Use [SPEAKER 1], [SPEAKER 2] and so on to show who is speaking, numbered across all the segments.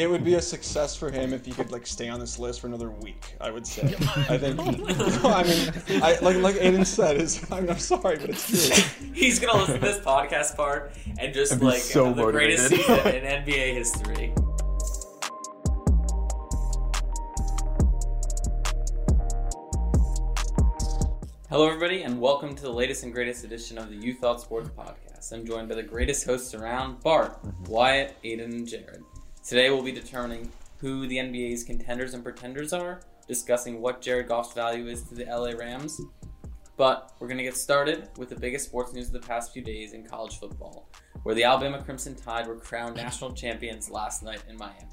[SPEAKER 1] it would be a success for him if he could like stay on this list for another week. I would say. I think. I mean, I, like like Aiden said, is I mean, I'm sorry, but it's true.
[SPEAKER 2] He's gonna listen to this podcast part and just
[SPEAKER 3] And be
[SPEAKER 2] like
[SPEAKER 3] so
[SPEAKER 2] have the greatest season in NBA history. Hello, everybody, and welcome to the latest and greatest edition of the You Thought Sports Podcast. I'm joined by the greatest hosts around Bart, Wyatt, Aiden, and Jared. Today, we'll be determining who the NBA's contenders and pretenders are, discussing what Jared Goff's value is to the LA Rams, but we're going to get started with the biggest sports news of the past few days in college football, where the Alabama Crimson Tide were crowned national champions last night in Miami.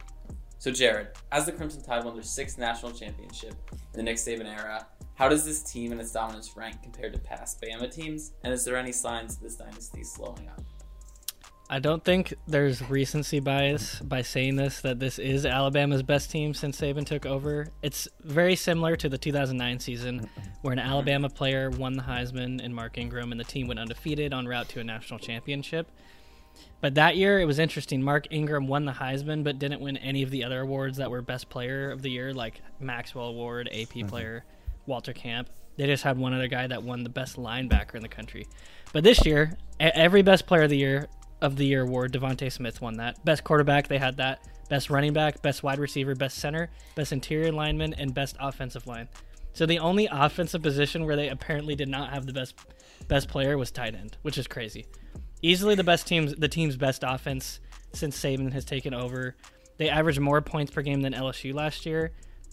[SPEAKER 2] So, Jared, as the Crimson Tide won their sixth national championship in the Nick Saban era, how does this team and its dominance rank compared to past Bama teams? And is there any signs that this dynasty slowing up?
[SPEAKER 4] I don't think there's recency bias by saying this that this is Alabama's best team since Saban took over. It's very similar to the 2009 season where an Alabama player won the Heisman and Mark Ingram and the team went undefeated en route to a national championship. But that year it was interesting. Mark Ingram won the Heisman but didn't win any of the other awards that were best player of the year like Maxwell Award, AP mm-hmm. player, Walter Camp. They just had one other guy that won the best linebacker in the country. But this year, every best player of the year of the year award, DeVonta Smith won that. Best quarterback, they had that. Best running back, best wide receiver, best center, best interior lineman, and best offensive line. So the only offensive position where they apparently did not have the best best player was tight end, which is crazy. Easily the best teams, the team's best offense since Saban has taken over. They averaged more points per game than LSU last year,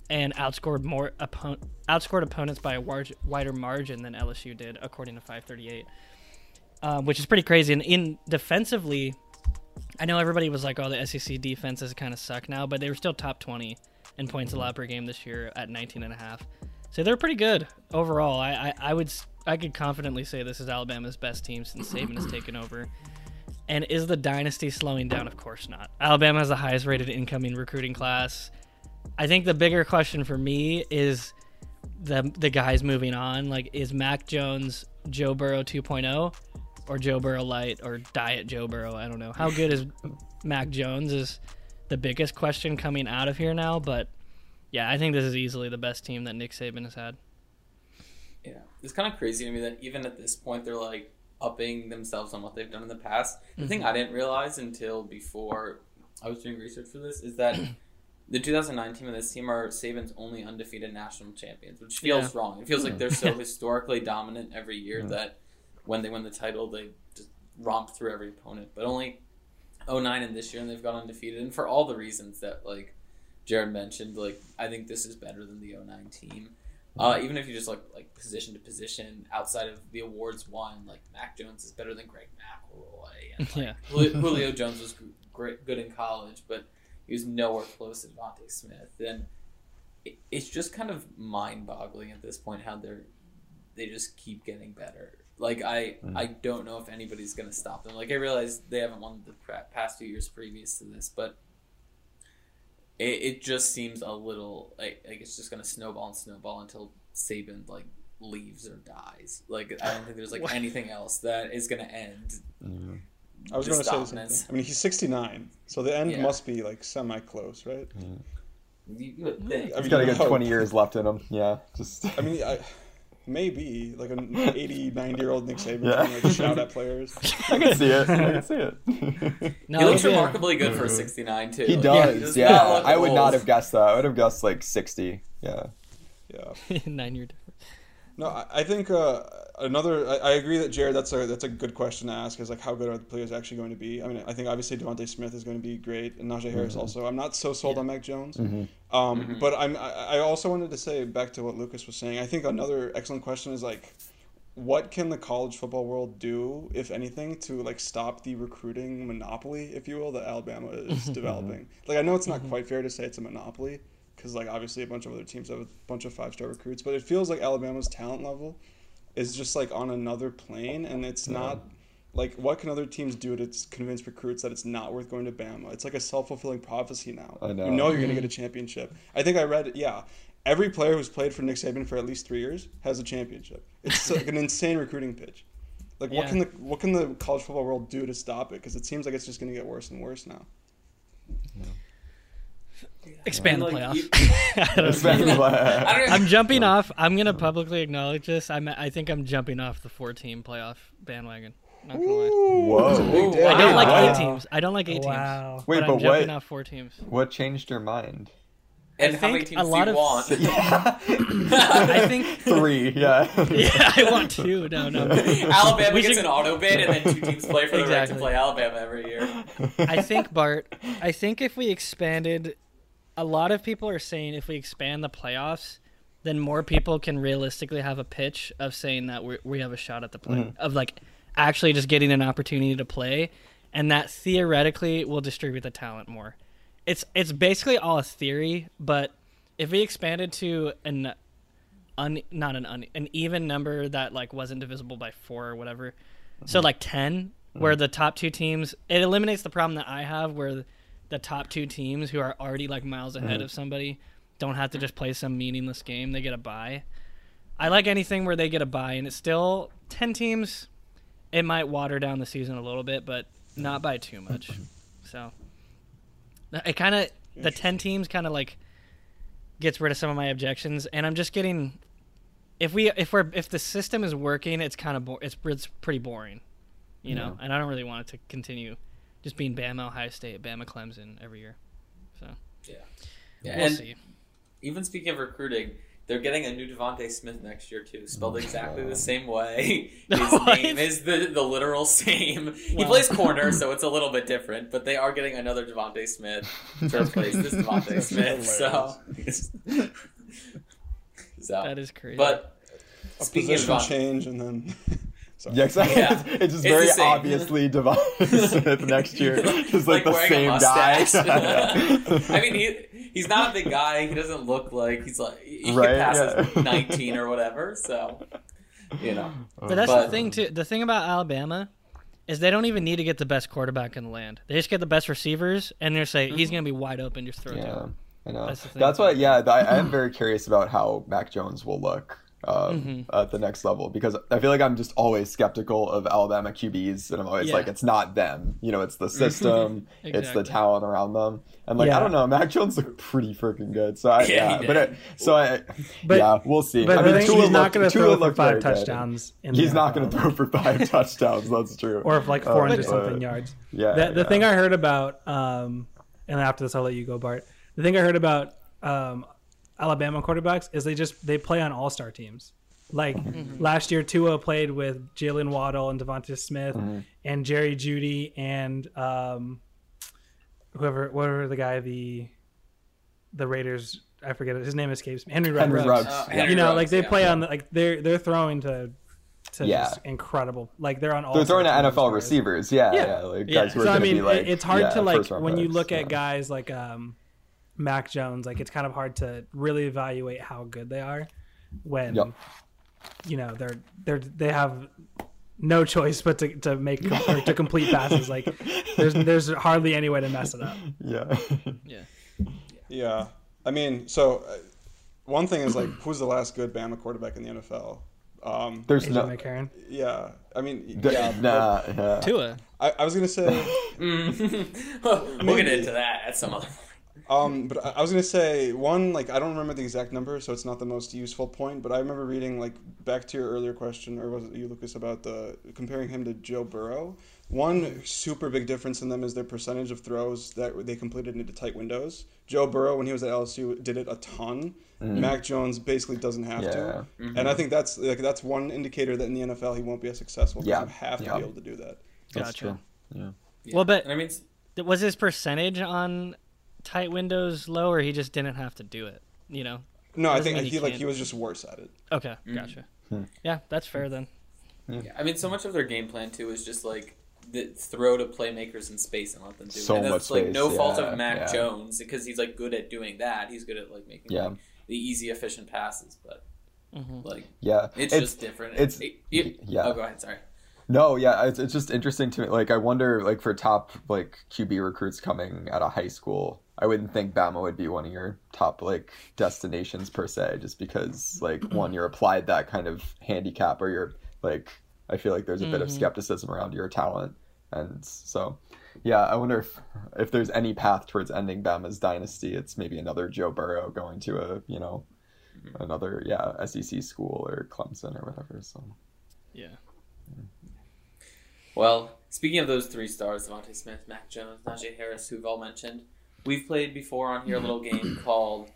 [SPEAKER 4] and outscored more oppo- outscored opponents by a wider margin than LSU did, according to 538 um, which is pretty crazy. And in defensively, I know everybody was like, "Oh, the SEC defenses kind of suck now," but they were still top 20 in points allowed per game this year at 19 and a half. So they're pretty good overall. I, I, I would I could confidently say this is Alabama's best team since Saban has taken over. And is the dynasty slowing down? Of course not. Alabama has the highest rated incoming recruiting class. I think the bigger question for me is the the guys moving on. Like, is Mac Jones Joe Burrow 2.0 or Joe Burrow light or diet Joe Burrow? I don't know. How good is Mac Jones is the biggest question coming out of here now. But yeah, I think this is easily the best team that Nick Saban has had.
[SPEAKER 2] Yeah, it's kind of crazy to me that even at this point they're like upping themselves on what they've done in the past. The thing mm-hmm. I didn't realize until before I was doing research for this is that the 2009 team and this team are Saban's only undefeated national champions, which feels
[SPEAKER 4] Yeah.
[SPEAKER 2] wrong. It feels like they're so historically dominant every year
[SPEAKER 3] Yeah.
[SPEAKER 2] that when they win the title, they just romp through every opponent. But only 09 and this year, and they've gone undefeated, and for all the reasons that like Jared mentioned, like I think this is better than the 09 team. Uh, even if you just look like position to position outside of the awards won, like Mac Jones is better than Greg McElroy, and like,
[SPEAKER 4] Yeah.
[SPEAKER 2] Julio, Jones was great, good in college, but he was nowhere close to DeVonta Smith, and it, it's just kind of mind-boggling at this point how they're they just keep getting better. Like I,
[SPEAKER 3] Mm.
[SPEAKER 2] I don't know if anybody's gonna stop them. Like I realize they haven't won the past two years previous to this, but it, it just seems a little like, like it's just gonna snowball and snowball until Saban like leaves or dies. Like I don't think there's like anything else that is gonna end.
[SPEAKER 3] Yeah.
[SPEAKER 1] I was going to say the same
[SPEAKER 2] dominance.
[SPEAKER 1] thing. I mean, he's 69, so the end
[SPEAKER 2] Yeah.
[SPEAKER 1] must be like semi close, right?
[SPEAKER 2] You, you would think.
[SPEAKER 1] I
[SPEAKER 3] He's
[SPEAKER 1] mean,
[SPEAKER 3] got a
[SPEAKER 1] you
[SPEAKER 3] good
[SPEAKER 1] hope.
[SPEAKER 3] 20 years left in him. Yeah, just.
[SPEAKER 1] I mean, I, maybe like an 80, 90 year old Nick Saban
[SPEAKER 3] Yeah.
[SPEAKER 1] can like shout at players.
[SPEAKER 3] I can see it. I can see it.
[SPEAKER 4] No,
[SPEAKER 2] he looks
[SPEAKER 4] yeah.
[SPEAKER 2] remarkably good for a 69 too.
[SPEAKER 3] he
[SPEAKER 2] Like,
[SPEAKER 3] does.
[SPEAKER 2] does
[SPEAKER 3] yeah,
[SPEAKER 2] not
[SPEAKER 3] I would not have guessed that. I would have guessed like 60. Yeah.
[SPEAKER 1] Yeah.
[SPEAKER 4] nine year difference.
[SPEAKER 1] No, I, I think uh, another. I, I agree that Jared. That's a that's a good question to ask. Is like how good are the players actually going to be? I mean, I think obviously DeVonta Smith is going to be great, and Najee Harris also. I'm not so sold
[SPEAKER 4] Yeah.
[SPEAKER 1] on Mac Jones.
[SPEAKER 3] Mhm.
[SPEAKER 1] Um,
[SPEAKER 2] Mhm.
[SPEAKER 1] But I'm. I, I also wanted to say back to what Lucas was saying. I think another excellent question is like, what can the college football world do, if anything, to like stop the recruiting monopoly, if you will, that Alabama is developing? Like, I know it's not quite fair to say it's a monopoly, because like obviously a bunch of other teams have a bunch of five star recruits, but it feels like Alabama's talent level is just like on another plane, and it's
[SPEAKER 3] Yeah.
[SPEAKER 1] not. Like, what can other teams do to convince recruits that it's not worth going to Bama? It's like a self fulfilling prophecy now.
[SPEAKER 3] I know.
[SPEAKER 1] You know you're going to mm-hmm. get a championship. I think I read, yeah, every player who's played for Nick Saban for at least three years has a championship. It's like an insane recruiting pitch. Like, what can the what can the college football world do to stop it? Because it seems like it's just going to get worse and worse now.
[SPEAKER 4] Expand the
[SPEAKER 2] Like,
[SPEAKER 4] playoff.
[SPEAKER 2] you-
[SPEAKER 4] I don't
[SPEAKER 3] Expand the
[SPEAKER 4] know.
[SPEAKER 3] playoff.
[SPEAKER 2] I don't
[SPEAKER 4] I'm jumping off. I'm gonna publicly acknowledge this. I'm. I think I'm jumping off the four team playoff bandwagon. Not gonna lie.
[SPEAKER 3] Whoa.
[SPEAKER 2] Ooh,
[SPEAKER 4] I don't like
[SPEAKER 3] Wow.
[SPEAKER 4] eight teams. I don't like eight teams.
[SPEAKER 3] Wait,
[SPEAKER 4] but,
[SPEAKER 3] but
[SPEAKER 4] I'm jumping
[SPEAKER 3] what?
[SPEAKER 4] off four teams.
[SPEAKER 3] What changed your mind?
[SPEAKER 2] and
[SPEAKER 4] I
[SPEAKER 2] how many
[SPEAKER 4] think
[SPEAKER 2] teams
[SPEAKER 4] a
[SPEAKER 2] do you
[SPEAKER 4] of-
[SPEAKER 2] want?
[SPEAKER 3] Yeah.
[SPEAKER 4] I think.
[SPEAKER 3] Three. Yeah.
[SPEAKER 4] Yeah, I want two. No, no.
[SPEAKER 2] Alabama
[SPEAKER 4] We
[SPEAKER 2] gets
[SPEAKER 4] should-
[SPEAKER 2] an auto bid, and then two teams play for the right to play Alabama every year.
[SPEAKER 4] I think Bart. I think if we expanded, a lot of people are saying if we expand the playoffs, then more people can realistically have a pitch of saying that we we have a shot at the play
[SPEAKER 3] Mm-hmm.
[SPEAKER 4] of like actually just getting an opportunity to play, and that theoretically will distribute the talent more. It's it's basically all a theory, but if we expanded to an un not an un, an even number that like wasn't divisible by four or whatever. So like 10 where the top two teams it eliminates the problem that I have where the top two teams who are already like miles ahead mm-hmm. of somebody don't have to just play some meaningless game. They get a bye. I like anything where they get a bye and it's still 10 teams it might water down the season a little bit but not by too much. So it kind of the 10 teams kind of like gets rid of some of my objections and i'm just getting if we if we're if the system is working it's kind of bo- it's it's pretty boring you know and i don't really want it to continue just being bama ohio state bama clemson every year so
[SPEAKER 2] Yeah,
[SPEAKER 4] we'll
[SPEAKER 2] and
[SPEAKER 4] see
[SPEAKER 2] even speaking of recruiting, they're getting a new Devonte Smith next year too, spelled exactly the same way. His
[SPEAKER 4] What?
[SPEAKER 2] name is the the literal same. He plays corner, so it's a little bit different. But they are getting another Devonte Smith to replace this Devonte Smith. So, so
[SPEAKER 4] that is crazy
[SPEAKER 2] but
[SPEAKER 1] A
[SPEAKER 2] speaking of
[SPEAKER 1] position
[SPEAKER 2] Devontae-
[SPEAKER 1] change and then. Sorry.
[SPEAKER 3] Yeah, exactly.
[SPEAKER 2] Yeah.
[SPEAKER 3] It's, it's just
[SPEAKER 2] It's
[SPEAKER 3] very obviously Devontae Smith next year. Just like,
[SPEAKER 2] Like
[SPEAKER 3] the same guy.
[SPEAKER 2] I mean, he he's not a big guy. He doesn't look like he's like he
[SPEAKER 3] Right,
[SPEAKER 2] can pass
[SPEAKER 3] yeah.
[SPEAKER 2] as nineteen or whatever. So, you know,
[SPEAKER 4] but that's
[SPEAKER 2] but-
[SPEAKER 4] the thing too the thing about alabama is they don't even need to get the best quarterback in the land they just get the best receivers and they're say he's mm-hmm. gonna be wide open just throw it to
[SPEAKER 3] yeah,
[SPEAKER 4] him
[SPEAKER 3] I know.
[SPEAKER 4] That's.
[SPEAKER 3] That's why. Yeah, I, I am very curious about how Mac Jones will look. Um,
[SPEAKER 4] Mm-hmm.
[SPEAKER 3] At the next level, because I feel like I'm just always skeptical of Alabama QBs, and I'm always
[SPEAKER 4] Yeah.
[SPEAKER 3] like, it's not them, you know, it's the system, it's the
[SPEAKER 4] Exactly.
[SPEAKER 3] talent around them, and like I don't know, Mac Jones looked pretty freaking good, so I,
[SPEAKER 2] Yeah,
[SPEAKER 3] yeah, but it, so I,
[SPEAKER 5] But-
[SPEAKER 3] yeah, we'll see.
[SPEAKER 5] But
[SPEAKER 3] I
[SPEAKER 5] I
[SPEAKER 3] mean,
[SPEAKER 5] think
[SPEAKER 3] Tua
[SPEAKER 5] he's not going to
[SPEAKER 3] Tua
[SPEAKER 5] throw for five touchdowns. In
[SPEAKER 3] He's not going to throw for five touchdowns. That's true.
[SPEAKER 5] or of like
[SPEAKER 3] Uh,
[SPEAKER 5] 400
[SPEAKER 3] but-
[SPEAKER 5] something yards.
[SPEAKER 3] Yeah.
[SPEAKER 5] The, the
[SPEAKER 3] yeah.
[SPEAKER 5] thing I heard about, um, and after this I'll let you go, Bart. The thing I heard about um, Alabama quarterbacks is they just they play on all star teams. Like last year, Tua played with Jaylen Waddle and Devonta Smith and Jerry Jeudy and um, whoever whatever the guy the the Raiders I forget it his name escapes me Henry Ruggs.
[SPEAKER 3] Henry Ruggs.
[SPEAKER 2] Uh,
[SPEAKER 3] yeah.
[SPEAKER 5] You know,
[SPEAKER 2] Ruggs,
[SPEAKER 5] like they
[SPEAKER 2] yeah.
[SPEAKER 5] play on the, like they're they're throwing to to
[SPEAKER 3] Yeah.
[SPEAKER 5] just incredible. Like they're on all.
[SPEAKER 3] They're throwing
[SPEAKER 5] teams
[SPEAKER 3] at NFL
[SPEAKER 5] far as-
[SPEAKER 3] receivers. Yeah,
[SPEAKER 5] Yeah.
[SPEAKER 3] yeah, like
[SPEAKER 4] Yeah.
[SPEAKER 3] guys who are
[SPEAKER 5] so I mean,
[SPEAKER 3] be like,
[SPEAKER 5] it's hard
[SPEAKER 3] yeah,
[SPEAKER 5] to like when you look
[SPEAKER 3] yeah.
[SPEAKER 5] at guys like um, Mac Jones. Like it's kind of hard to really evaluate how good they are when
[SPEAKER 3] Yep.
[SPEAKER 5] you know they're they're they have no choice but to, to make or to complete passes. Like there's there's hardly any way to mess it up.
[SPEAKER 3] Yeah.
[SPEAKER 1] Yeah, Yeah. I mean, so uh, one thing is like, who's the last good Bama quarterback in the NFL? Um,
[SPEAKER 3] There's
[SPEAKER 5] AJ
[SPEAKER 3] no.
[SPEAKER 5] McCarron.
[SPEAKER 1] yeah, I mean,
[SPEAKER 3] the-
[SPEAKER 1] yeah. but
[SPEAKER 3] nah, yeah.
[SPEAKER 4] Tua.
[SPEAKER 1] I, I was gonna say,
[SPEAKER 2] we'll get into that at some other.
[SPEAKER 1] Um, but I, I was gonna say one like I don't remember the exact number, so it's not the most useful point. But I remember reading like back to your earlier question, or was it you, Lucas, about the comparing him to Joe Burrow. One super big difference in them is their percentage of throws that they completed into tight windows. Joe Burrow, when he was at LSU, did it a ton. Mac Jones basically doesn't have to,
[SPEAKER 3] Yeah.
[SPEAKER 1] and I think that's like that's one indicator that in the NFL he won't be as successful. because
[SPEAKER 3] Yeah.
[SPEAKER 1] you have to
[SPEAKER 3] Yeah.
[SPEAKER 1] be able to do that.
[SPEAKER 3] That's
[SPEAKER 4] Gotcha.
[SPEAKER 3] true. Yeah.
[SPEAKER 4] Well, but
[SPEAKER 2] I mean,
[SPEAKER 4] was his percentage on tight windows low, or he just didn't have to do it? You know.
[SPEAKER 1] No, I think
[SPEAKER 4] mean he
[SPEAKER 1] he like he was just worse at it.
[SPEAKER 4] Okay, mm. gotcha. Hmm. Yeah, that's fair then.
[SPEAKER 2] yeah, I mean, so much of their game plan too is just like the throw to playmakers in space and let them do
[SPEAKER 3] So
[SPEAKER 2] it. And that's
[SPEAKER 3] much
[SPEAKER 2] like no
[SPEAKER 3] space,
[SPEAKER 2] fault of Mac
[SPEAKER 3] yeah.
[SPEAKER 2] Jones because he's like good at doing that. He's good at like making
[SPEAKER 3] Yeah.
[SPEAKER 2] like, the easy, efficient passes, but mm-hmm. like
[SPEAKER 3] Yeah.
[SPEAKER 2] it's, just different.
[SPEAKER 3] it's-
[SPEAKER 2] It- it-
[SPEAKER 3] yeah.
[SPEAKER 2] Oh, go ahead. Sorry.
[SPEAKER 3] No, yeah, it's, it's just interesting to me. Like, I wonder, like, for top like QB recruits coming out of high school, I wouldn't think Bama would be one of your top like destinations per se, just because like mm-hmm. one, you're applied that kind of handicap, or you're like, I feel like there's a bit of mm-hmm. skepticism around your talent, and so Yeah, I wonder if if there's any path towards ending Bama's dynasty. It's maybe another Joe Burrow going to a you know mm-hmm. another yeah SEC school or Clemson or whatever. So
[SPEAKER 4] Yeah.
[SPEAKER 2] Well, speaking of those three stars, DeVonta Smith, Mac Jones, Najee Harris, who we've all mentioned, we've played before on here a little game mm-hmm. called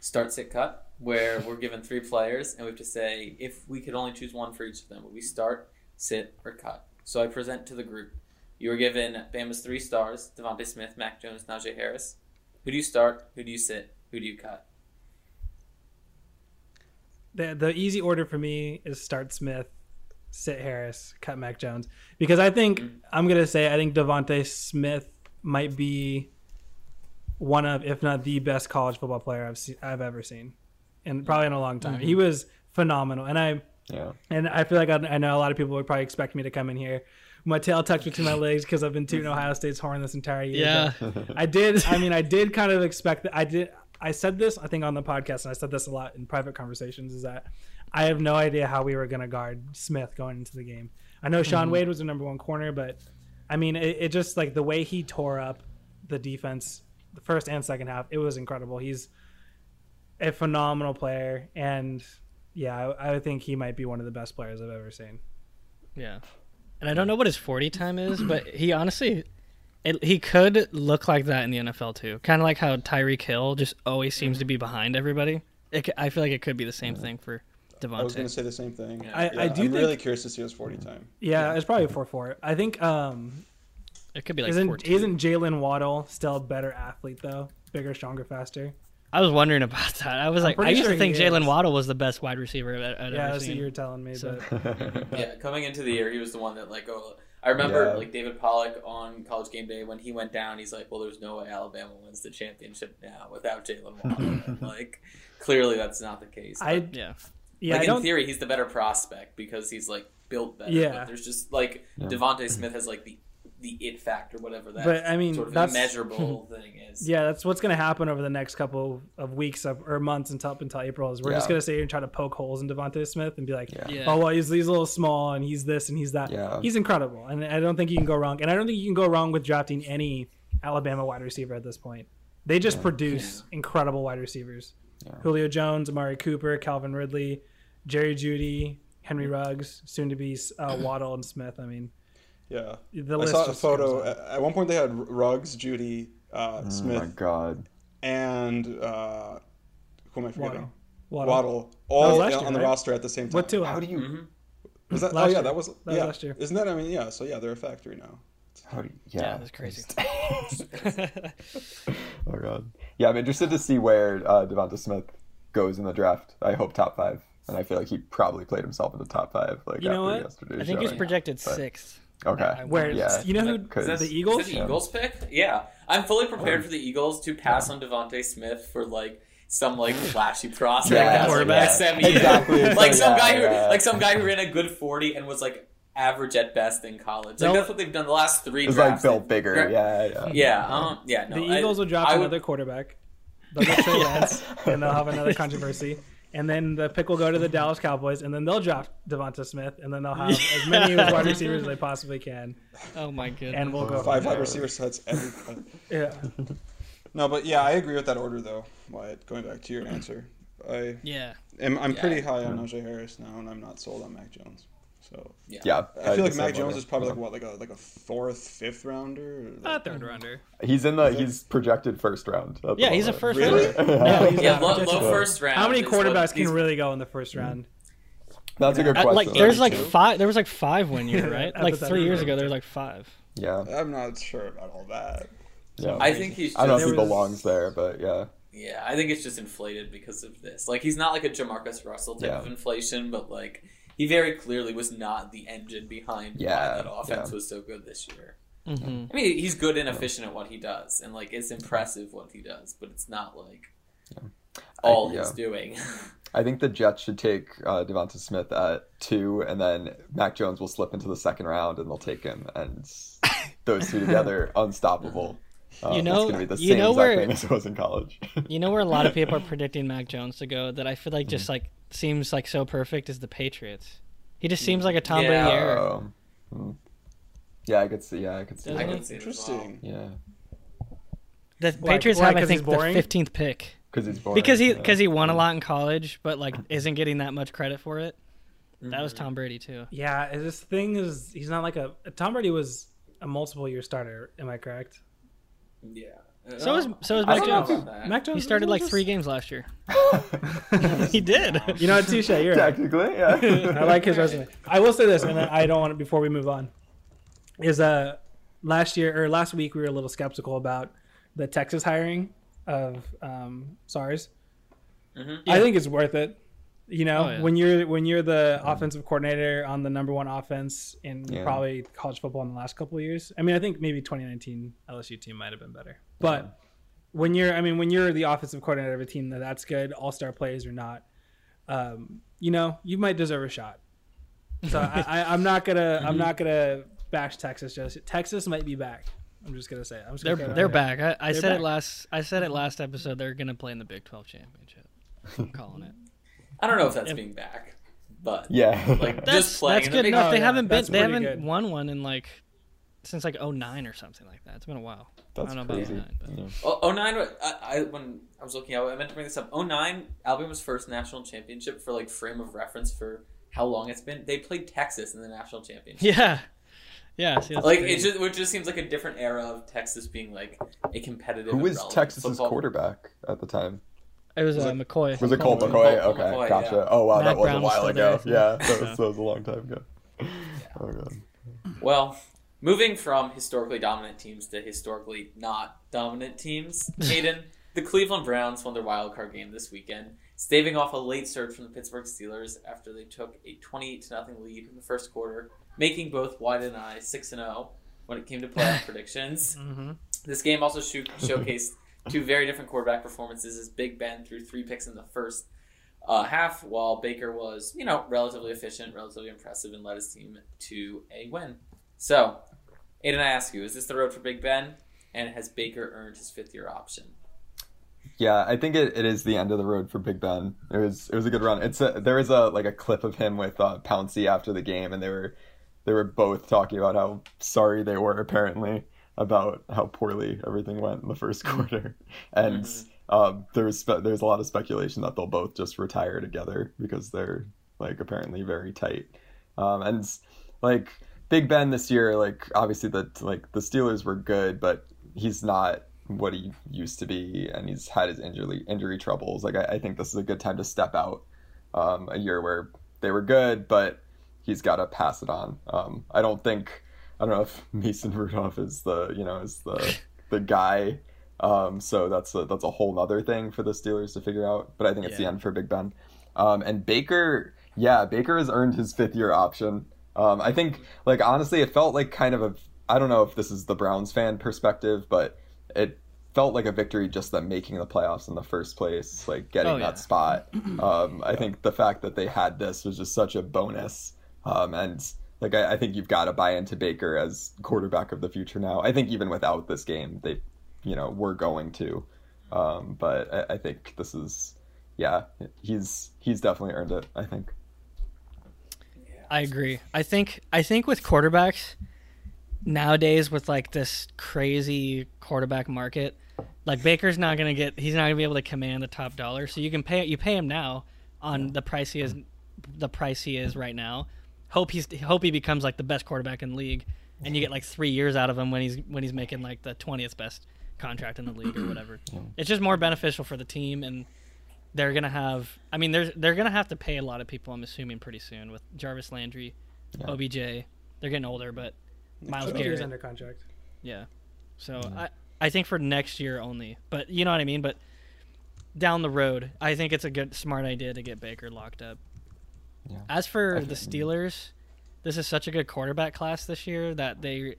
[SPEAKER 2] Start Sit Cut, where we're given three players and we have to say if we could only choose one for each of them, would we start, sit, or cut? So I present to the group. You were given Bama's three stars: DeVonta Smith, Mac Jones, Najee Harris. Who do you start? Who do you sit? Who do you cut?
[SPEAKER 5] the the easy order for me is start Smith, sit Harris, cut Mac Jones because I think mm-hmm. I'm gonna say I think DeVonta Smith might be one of, if not the best college football player I've seen, I've ever seen, and probably in a long time. He mm-hmm. was phenomenal, and I
[SPEAKER 3] yeah,
[SPEAKER 5] and I feel like I, I know a lot of people would probably expect me to come in here. My tail tucked between my legs because I've been tooting Ohio State's horn this entire year.
[SPEAKER 4] Yeah.
[SPEAKER 5] I did. I mean, I did kind of expect that. I did. I said this, I think, on the podcast, and I said this a lot in private conversations. Is that I have no idea how we were going to guard Smith going into the game. I know Shaun mhm. Wade was the number one corner, but I mean, it, it just like the way he tore up the defense, the first and second half, it was incredible. He's a phenomenal player, and yeah, I, I think he might be one of the best players I've ever seen.
[SPEAKER 4] Yeah. And I don't know what his 40 time is, but he honestly, it, he could look like that in the NFL too. Kind of like how Tyreek Hill just always seems mm. to be behind everybody. It, I feel like it could be the same mm. thing for
[SPEAKER 1] I was going to say the same thing.
[SPEAKER 2] Yeah.
[SPEAKER 5] I- I do
[SPEAKER 1] I'm
[SPEAKER 5] think-
[SPEAKER 1] really curious to see his 40 time.
[SPEAKER 5] Yeah, it's probably a four four. I think um
[SPEAKER 4] It could be like
[SPEAKER 5] isn't
[SPEAKER 4] 14.
[SPEAKER 5] isn't Jaylen Waddle still a better athlete though? Bigger, stronger, faster.
[SPEAKER 4] I was wondering about that. I was
[SPEAKER 5] I'm
[SPEAKER 4] like, I used
[SPEAKER 5] sure
[SPEAKER 4] to think
[SPEAKER 5] Jaylen.
[SPEAKER 4] Waddle was the best wide receiver I'd, I'd
[SPEAKER 5] yeah,
[SPEAKER 4] ever
[SPEAKER 5] that's what
[SPEAKER 4] seen.
[SPEAKER 5] you were telling me.
[SPEAKER 4] So-
[SPEAKER 5] But
[SPEAKER 2] Yeah, coming into the year, he was the one that like oh, I remember
[SPEAKER 3] Yeah.
[SPEAKER 2] like David Pollack on College Game Day when he went down. He's like, "Well, there's no way Alabama wins the championship now without Jaylen Waddle." like, clearly that's not the case.
[SPEAKER 5] I
[SPEAKER 4] Yeah.
[SPEAKER 5] Yeah,
[SPEAKER 2] like
[SPEAKER 5] I
[SPEAKER 2] in
[SPEAKER 5] don't.
[SPEAKER 2] he's the better prospect because he's like built better.
[SPEAKER 5] Yeah.
[SPEAKER 2] but there's just like
[SPEAKER 3] Yeah.
[SPEAKER 2] DeVonta Smith has like the the it factor, whatever that.
[SPEAKER 5] But, I mean,
[SPEAKER 2] sort of
[SPEAKER 5] that's-
[SPEAKER 2] measurable thing is.
[SPEAKER 5] Yeah, that's what's going to happen over the next couple of weeks of, or months until until April. Is we're just going to sit here and try to poke holes in DeVonta Smith and be like,
[SPEAKER 3] Yeah.
[SPEAKER 4] Yeah.
[SPEAKER 5] oh well, he's he's a little small and he's this and he's that.
[SPEAKER 3] Yeah.
[SPEAKER 5] He's incredible, and I don't think you can go wrong. And I don't think you can go wrong with drafting any Alabama wide receiver at this point. They just produce incredible wide receivers.
[SPEAKER 3] Yeah.
[SPEAKER 5] Julio Jones, Amari Cooper, Calvin Ridley, Jerry Jeudy, Henry Ruggs, soon to be uh, Waddle and Smith. I mean,
[SPEAKER 1] Yeah.
[SPEAKER 5] the
[SPEAKER 1] I
[SPEAKER 5] list.
[SPEAKER 1] saw a photo. At, at one point, they had Ruggs, Jeudy, uh,
[SPEAKER 3] Oh my god.
[SPEAKER 1] and uh, who am I forgetting?
[SPEAKER 5] Waddle.
[SPEAKER 1] Waddle.
[SPEAKER 5] was
[SPEAKER 1] All
[SPEAKER 5] last
[SPEAKER 1] on
[SPEAKER 5] year,
[SPEAKER 1] the
[SPEAKER 5] right?
[SPEAKER 1] roster at the same time.
[SPEAKER 5] What two?
[SPEAKER 3] How do you?
[SPEAKER 2] Mhm.
[SPEAKER 1] Was that?
[SPEAKER 5] Last
[SPEAKER 1] oh yeah,
[SPEAKER 5] year.
[SPEAKER 1] that was.
[SPEAKER 5] was
[SPEAKER 1] yeah.
[SPEAKER 5] last year.
[SPEAKER 1] Isn't that? I mean, yeah. So yeah, they're a factory now.
[SPEAKER 3] How do you?
[SPEAKER 4] Yeah,
[SPEAKER 3] Yeah,
[SPEAKER 4] that's crazy.
[SPEAKER 3] oh god. Yeah, I'm interested to see where uh, Devonta Smith goes in the draft. I hope top five, and I feel like he probably played himself in the top five. Like
[SPEAKER 5] You know
[SPEAKER 3] after
[SPEAKER 5] what?
[SPEAKER 3] yesterday's
[SPEAKER 4] I think he's projected
[SPEAKER 3] But-
[SPEAKER 4] sixth.
[SPEAKER 3] Okay.
[SPEAKER 5] Where
[SPEAKER 3] Yeah.
[SPEAKER 5] you know who
[SPEAKER 2] Is that
[SPEAKER 5] the Eagles?
[SPEAKER 2] Is that the Eagles pick? Yeah, I'm fully prepared
[SPEAKER 3] Oh.
[SPEAKER 2] for the Eagles to pass on DeVonta Smith for like some like flashy prospect,
[SPEAKER 3] Yeah,
[SPEAKER 2] that's, like,
[SPEAKER 4] quarterback.
[SPEAKER 2] SMU.
[SPEAKER 3] Exactly. It's
[SPEAKER 2] like
[SPEAKER 3] like
[SPEAKER 2] some
[SPEAKER 3] that,
[SPEAKER 2] guy who
[SPEAKER 3] yeah.
[SPEAKER 2] like some guy who ran a good forty and was like average at best in college. Like
[SPEAKER 5] No.
[SPEAKER 2] that's what they've done the last three.
[SPEAKER 3] It's like built bigger.
[SPEAKER 2] Gra-
[SPEAKER 3] Yeah, yeah.
[SPEAKER 2] Yeah, um, yeah. No,
[SPEAKER 5] the
[SPEAKER 2] I-
[SPEAKER 5] Eagles will drop
[SPEAKER 2] I would-
[SPEAKER 5] another quarterback. They'll get Trey Lance, and they'll have another controversy. And then the pick will go to the Dallas Cowboys, and then they'll draft Devonta Smith, and then they'll have as many wide receivers as they possibly can,
[SPEAKER 4] Oh my goodness.
[SPEAKER 5] and we'll go
[SPEAKER 1] Five wide
[SPEAKER 5] there.
[SPEAKER 1] receiver sets every.
[SPEAKER 5] Yeah,
[SPEAKER 1] no, but yeah, I agree with that order though. Wyatt, going back to your answer, I
[SPEAKER 4] yeah.
[SPEAKER 1] am. I'm
[SPEAKER 2] Yeah.
[SPEAKER 1] pretty high on Najee Harris now, and I'm not sold on Mac Jones. So
[SPEAKER 2] yeah.
[SPEAKER 3] Yeah.
[SPEAKER 1] I
[SPEAKER 3] had
[SPEAKER 1] feel like Mac Jones is probably like what, like a like a fourth, fifth rounder. or,
[SPEAKER 5] a third rounder.
[SPEAKER 3] He's in the. He's projected first round.
[SPEAKER 4] Yeah, he's a first
[SPEAKER 1] Really?
[SPEAKER 4] round.
[SPEAKER 3] Yeah.
[SPEAKER 5] he's
[SPEAKER 2] Yeah, low, low first round.
[SPEAKER 5] How many
[SPEAKER 2] is what
[SPEAKER 5] quarterbacks can
[SPEAKER 2] these-
[SPEAKER 5] really go in the first round?
[SPEAKER 3] That's a good
[SPEAKER 4] Uh,
[SPEAKER 3] question.
[SPEAKER 4] like there's like five. There was like five one year, right? Like three years ago, there was like five.
[SPEAKER 3] yeah.
[SPEAKER 1] I'm not sure about all that.
[SPEAKER 3] Yeah.
[SPEAKER 2] I think he's. Just,
[SPEAKER 3] I don't know if he
[SPEAKER 5] was-
[SPEAKER 3] belongs there, but yeah.
[SPEAKER 2] Yeah, I think it's just inflated because of this. Like he's not like a Jamarcus Russell type
[SPEAKER 3] Yeah.
[SPEAKER 2] of inflation, but like he very clearly was not the engine behind
[SPEAKER 3] Yeah,
[SPEAKER 2] why that offense
[SPEAKER 3] yeah.
[SPEAKER 2] was so good this year.
[SPEAKER 4] hmm
[SPEAKER 2] I mean, he's good and efficient at what he does, and like it's impressive what he does, but it's not like all
[SPEAKER 3] I-
[SPEAKER 2] he's
[SPEAKER 3] yeah.
[SPEAKER 2] doing.
[SPEAKER 3] I think the Jets should take uh, Devonta Smith at two, and then Mac Jones will slip into the second round, and they'll take him, and those two together, unstoppable. Uh,
[SPEAKER 4] You know-
[SPEAKER 3] it's gonna be the
[SPEAKER 4] you
[SPEAKER 3] same
[SPEAKER 4] know
[SPEAKER 3] exact
[SPEAKER 4] where-
[SPEAKER 3] thing as it was in college.
[SPEAKER 4] You know where a lot of people are predicting Mac Jones to go that I feel like
[SPEAKER 3] Mm-hmm.
[SPEAKER 4] just like seems like so perfect is the Patriots. He just seems like a Tom
[SPEAKER 2] Yeah.
[SPEAKER 4] Brady era.
[SPEAKER 3] Um, Yeah, I could see. Yeah, I could see.
[SPEAKER 4] Doesn't
[SPEAKER 2] I
[SPEAKER 3] that.
[SPEAKER 2] can see it.
[SPEAKER 1] Interesting.
[SPEAKER 3] Yeah,
[SPEAKER 4] The
[SPEAKER 5] Why-
[SPEAKER 4] Patriots
[SPEAKER 5] why,
[SPEAKER 4] have, I think, the 15th pick
[SPEAKER 3] because he's boring.
[SPEAKER 4] because he
[SPEAKER 3] yeah.
[SPEAKER 4] because he won a lot in college, but like isn't getting that much credit for it. That was
[SPEAKER 2] Mm-hmm.
[SPEAKER 4] Tom Brady too.
[SPEAKER 5] Yeah, this thing is he's not like a Tom Brady was a multiple year starter. Am I correct?
[SPEAKER 2] Yeah.
[SPEAKER 4] So is so is
[SPEAKER 2] I
[SPEAKER 4] Mac
[SPEAKER 2] don't
[SPEAKER 4] Jones.
[SPEAKER 5] Mac Jones.
[SPEAKER 4] He started like
[SPEAKER 5] was-
[SPEAKER 4] three games last year. he did.
[SPEAKER 5] You know what, Touche, you're right.
[SPEAKER 3] technically, yeah.
[SPEAKER 5] I like his resume. I will say this, and I don't want to before we move on. Is uh last year or last week we were a little skeptical about the Texas hiring of um, Sark.
[SPEAKER 2] Mhm.
[SPEAKER 5] I think it's worth it. You know,
[SPEAKER 4] Oh, yeah.
[SPEAKER 5] when you're when you're the offensive coordinator on the number one offense in
[SPEAKER 3] Yeah.
[SPEAKER 5] probably college football in the last couple of years. I mean, I think maybe 2019 LSU team might have been better, but when you're, I mean, when you're the offensive coordinator of a team that that's good, all star players or not, um, you know, you might deserve a shot. So I, I, I'm not gonna, I'm not gonna bash Texas. Just Texas might be back. I'm just gonna say it. I'm just
[SPEAKER 4] They're
[SPEAKER 5] gonna
[SPEAKER 4] they're back. I, I
[SPEAKER 5] They're
[SPEAKER 4] said
[SPEAKER 5] back.
[SPEAKER 4] it last. I said it last episode. They're gonna play in the Big 12 championship. I'm calling it.
[SPEAKER 2] I don't know if that's
[SPEAKER 4] If-
[SPEAKER 2] being back, but
[SPEAKER 3] yeah.
[SPEAKER 2] like
[SPEAKER 4] That's
[SPEAKER 2] just playing
[SPEAKER 4] that's good enough. They haven't been. They haven't
[SPEAKER 5] good.
[SPEAKER 4] won one in like since like 09 or something like that. It's been a while.
[SPEAKER 3] That's
[SPEAKER 4] I don't know
[SPEAKER 3] crazy.
[SPEAKER 4] about 09, but
[SPEAKER 3] Yeah.
[SPEAKER 2] Oh, oh 09, I, I when I was looking, I meant to bring this up. 09, Alabama's first national championship for like frame of reference for how long it's been. They played Texas in the national championship.
[SPEAKER 4] yeah, yeah. See, that's
[SPEAKER 2] Like it just, it just seems like a different era of Texas being like a competitive.
[SPEAKER 3] Who was Texas's
[SPEAKER 2] football-
[SPEAKER 3] quarterback at the time?
[SPEAKER 4] It was,
[SPEAKER 1] Was
[SPEAKER 4] uh,
[SPEAKER 1] it-
[SPEAKER 4] McCoy.
[SPEAKER 3] Was it Colt
[SPEAKER 1] Colt
[SPEAKER 3] McCoy?
[SPEAKER 2] Colt
[SPEAKER 3] Okay,
[SPEAKER 2] McCoy,
[SPEAKER 3] gotcha.
[SPEAKER 2] yeah.
[SPEAKER 3] Oh wow,
[SPEAKER 4] Mack
[SPEAKER 3] that was
[SPEAKER 4] Brown
[SPEAKER 3] a while ago.
[SPEAKER 4] there.
[SPEAKER 3] Yeah, that was, that was a long time ago. Oh god.
[SPEAKER 2] Well, moving from historically dominant teams to historically not dominant teams, Aiden, the Cleveland Browns won their wild card game this weekend, staving off a late surge from the Pittsburgh Steelers after they took a 28 to nothing lead in the first quarter, making both Wyatt and I 6 and 0 when it came to playoff predictions.
[SPEAKER 4] hmm
[SPEAKER 2] This game also sho- showcased two very different quarterback performances as Big Ben threw three picks in the first uh, half, while Baker was, you know, relatively efficient, relatively impressive, and led his team to a win. So, Aiden, I ask you, is this the road for Big Ben? And has Baker earned his fifth year option?
[SPEAKER 3] Yeah, I think it, it is the end of the road for Big Ben. It was it was a good run. It's a, there was a like a clip of him with uh, after the game, and they were they were both talking about how sorry they were apparently about how poorly everything went in the first quarter, and
[SPEAKER 2] Mhm.
[SPEAKER 3] um, there's spe- there's a lot of speculation that they'll both just retire together because they're like apparently very tight, um, and like Big Ben this year, like obviously the like the Steelers were good, but he's not what he used to be, and he's had his injury injury troubles. Like I, I think this is a good time to step out. Um, a year where they were good, but he's got to pass it on. Um, I don't think I don't know if Mason Rudolph is the you know is the the guy. Um, so that's a, that's a whole other thing for the Steelers to figure out. But I think it's the end for Big Ben. Um, and Baker, yeah, Baker has earned his fifth year option. Um, I think like honestly, it felt like kind of a I don't know if this is the Browns fan perspective, but it felt like a victory just them making the playoffs in the first place, like getting
[SPEAKER 4] Oh, yeah.
[SPEAKER 3] that spot. Um, I think the fact that they had this was just such a bonus. Um, and like I, I think you've got to buy into Baker as quarterback of the future now. I think even without this game, they, you know, were going to. Um, but I, I think this is, yeah, he's he's definitely earned it. I think.
[SPEAKER 4] I agree. I think I think with quarterbacks nowadays with like this crazy quarterback market, like Baker's not gonna get he's not gonna be able to command the top dollar. So you can pay you pay him now on the price he is the price he is right now. Hope he's hope he becomes like the best quarterback in the league, and you get like three years out of him when he's when he's making like the twentieth best contract in the league or whatever. It's just more beneficial for the team and they're gonna have. I mean, they're they're gonna have to pay a lot of people. I'm assuming pretty soon with Jarvis Landry,
[SPEAKER 3] Yeah.
[SPEAKER 4] OBJ. They're getting older, but Myles
[SPEAKER 5] OBJ is
[SPEAKER 4] Garrett.
[SPEAKER 5] under contract.
[SPEAKER 4] Yeah. So I I think for next year only, but you know what I mean. But down the road, I think it's a good smart idea to get Baker locked up.
[SPEAKER 3] Yeah.
[SPEAKER 4] As for
[SPEAKER 3] I
[SPEAKER 4] the
[SPEAKER 3] think-
[SPEAKER 4] Steelers, this is such a good quarterback class this year that they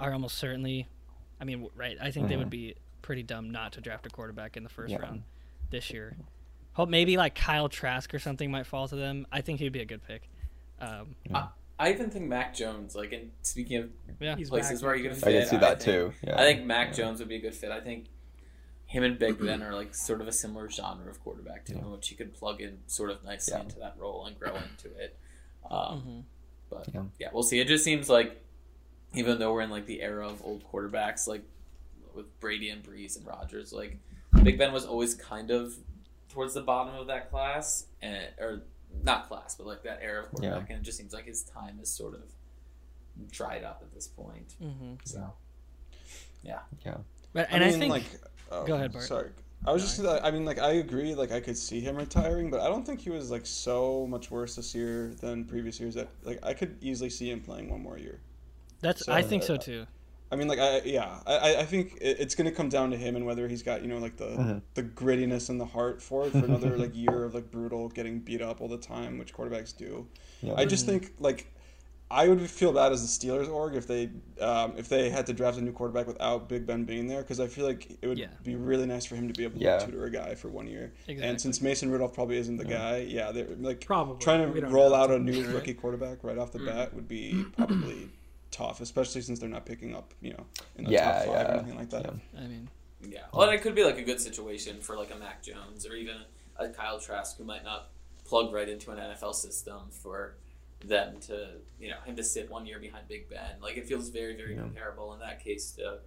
[SPEAKER 4] are almost certainly. I mean, right? I think they would
[SPEAKER 3] Mhm.
[SPEAKER 4] be pretty dumb not to draft a quarterback in the first
[SPEAKER 3] Yeah.
[SPEAKER 4] round this year. Hope maybe like Kyle Trask or something might fall to them. I think he'd be a good pick. Um,
[SPEAKER 2] I even think Mac Jones, like, in speaking of
[SPEAKER 4] yeah,
[SPEAKER 2] places
[SPEAKER 5] back.
[SPEAKER 2] where you can
[SPEAKER 3] I
[SPEAKER 2] fit,
[SPEAKER 3] can see that
[SPEAKER 2] think-
[SPEAKER 3] too. Yeah.
[SPEAKER 2] I think Mac Jones would be a good fit. I think him and Big Ben are like sort of a similar genre of quarterback to him, which he could plug in sort of nicely
[SPEAKER 3] Yeah.
[SPEAKER 2] into that role and grow into it. Um,
[SPEAKER 4] Mhm.
[SPEAKER 2] But
[SPEAKER 3] Yeah.
[SPEAKER 2] yeah. we'll see. It just seems like even though we're in like the era of old quarterbacks, like with Brady and Brees and Rodgers, like Big Ben was always kind of towards the bottom of that class, and or not class, but like that era of quarterback, and it just seems like his time is sort of dried up at this point.
[SPEAKER 4] hmm
[SPEAKER 2] So
[SPEAKER 3] yeah. Yeah.
[SPEAKER 4] But and I,
[SPEAKER 1] mean,
[SPEAKER 4] think
[SPEAKER 1] like, oh,
[SPEAKER 4] Go ahead, Bart.
[SPEAKER 1] Sorry, I was just. I mean, like, I agree. Like, I could see him retiring, but I don't think he was like so much worse this year than previous years. That like, I could easily see him playing one more year.
[SPEAKER 4] that's
[SPEAKER 1] so,
[SPEAKER 4] I think so
[SPEAKER 1] uh,
[SPEAKER 4] too.
[SPEAKER 1] I mean, like, I yeah, I I- I think it's gonna come down to him and whether he's got you know like the
[SPEAKER 3] Mhm.
[SPEAKER 1] the grittiness and the heart for it for another like year of like brutal getting beat up all the time, which quarterbacks do.
[SPEAKER 3] Yeah.
[SPEAKER 1] I just think like I would feel bad as the Steelers org if they um, if they had to draft a new quarterback without Big Ben being there because I feel like it would
[SPEAKER 4] Yeah.
[SPEAKER 1] be really nice for him to be able to tutor a guy for one year.
[SPEAKER 4] Exactly.
[SPEAKER 1] And since Mason Rudolph probably isn't the guy, yeah, they're like
[SPEAKER 5] Probably.
[SPEAKER 1] trying to roll out a
[SPEAKER 5] It's
[SPEAKER 1] new
[SPEAKER 5] right.
[SPEAKER 1] rookie quarterback right off the
[SPEAKER 2] Mm.
[SPEAKER 1] bat would be probably tough, especially since they're not picking up you know in the
[SPEAKER 3] Yeah,
[SPEAKER 1] top five
[SPEAKER 3] yeah,
[SPEAKER 1] or anything like that.
[SPEAKER 3] yeah.
[SPEAKER 4] I mean,
[SPEAKER 2] Yeah, well, and it could be like a good situation for like a Mac Jones or even a Kyle Trask who might not plug right into an NFL system for them to, you know, him to sit one year behind Big Ben. Like it feels very, very
[SPEAKER 3] Yeah.
[SPEAKER 2] comparable in that case to.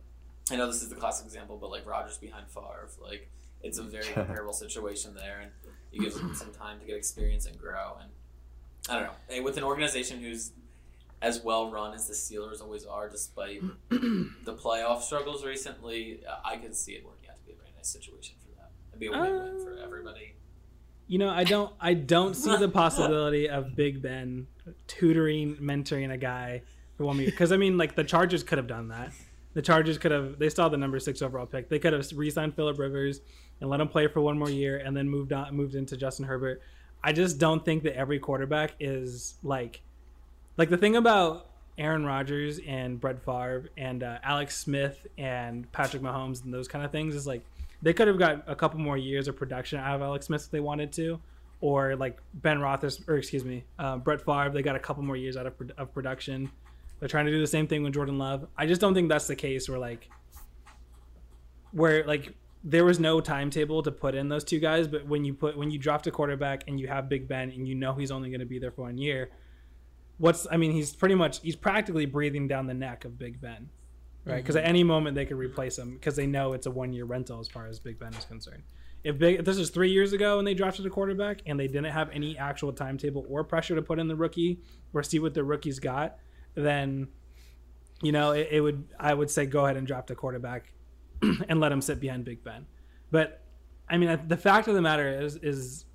[SPEAKER 2] I know this is the classic example, but like Rodgers behind Favre, like it's a very comparable situation there, and you give him some time to get experience and grow. And I don't know, Hey, with an organization who's as well run as the Steelers always are, despite the playoff struggles recently, uh, I could see it working out to be a very nice situation for them. It'd be a win-win for everybody.
[SPEAKER 5] You know, I don't I don't see the possibility of Big Ben tutoring, mentoring a guy for one year. Because I mean, like the Chargers could have done that. The Chargers could have. They had the number six overall pick. They could have re-signed Philip Rivers and let him play for one more year, and then moved on, moved into Justin Herbert. I just don't think that every quarterback is like, like the thing about Aaron Rodgers and Brett Favre and uh, Alex Smith and Patrick Mahomes and those kind of things is like they could have got a couple more years of production out of Alex Smith if they wanted to, or like Ben Roethlis or excuse me, uh, Brett Favre. They got a couple more years out of, of production. They're trying to do the same thing with Jordan Love. I just don't think that's the case. Where like, where like there was no timetable to put in those two guys, but when you put when you draft a quarterback and you have Big Ben and you know he's only going to be there for one year, what's I mean he's pretty much he's practically breathing down the neck of Big Ben, right? Mm-hmm. Because at any moment they could replace him because they know it's a one year rental as far as Big Ben is concerned. If, Big, if this is three years ago and they drafted a quarterback and they didn't have any actual timetable or pressure to put in the rookie or see what the rookies got, then you know it, it would I would say go ahead and draft a quarterback and let him sit behind Big Ben. But I mean the fact of the matter is is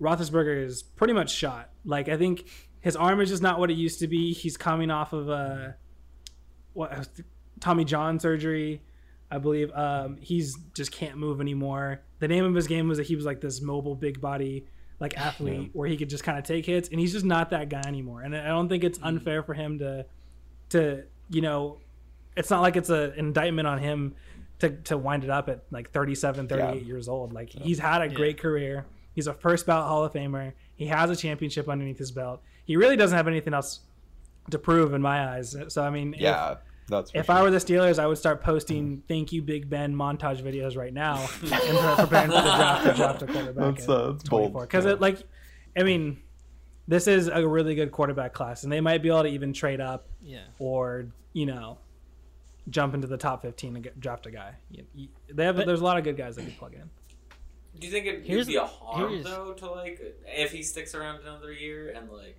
[SPEAKER 5] Roethlisberger is pretty much shot. Like I think his arm is just not what it used to be. He's coming off of a what Tommy John surgery, I believe. Um, he's just can't move anymore. The name of his game was that he was like this mobile, big body like athlete where he could just kind of take hits, and he's just not that guy anymore. And I don't think it's unfair for him to to you know, it's not like it's a an indictment on him to to wind it up at like 37, 38
[SPEAKER 3] Yeah.
[SPEAKER 5] years old. Like he's had a great career. He's a first ballot Hall of Famer. He has a championship underneath his belt. He really doesn't have anything else to prove in my eyes. So I mean, if-
[SPEAKER 3] Yeah, that's
[SPEAKER 5] if
[SPEAKER 3] sure.
[SPEAKER 5] I were the Steelers, I would start posting "Thank you, Big Ben" montage videos right now and preparing for the draft to draft a quarterback.
[SPEAKER 3] That's, uh, that's bold.
[SPEAKER 5] Because
[SPEAKER 3] Yeah.
[SPEAKER 5] it like, I mean, this is a really good quarterback class, and they might be able to even trade up
[SPEAKER 4] yeah.
[SPEAKER 5] or you know, jump into the top fifteen and get, draft a guy. You, you, they have
[SPEAKER 4] But-
[SPEAKER 5] there's a lot of good guys that could plug in.
[SPEAKER 2] Do you think it would
[SPEAKER 4] Here's-
[SPEAKER 2] be a harm though to like if he sticks around another year and like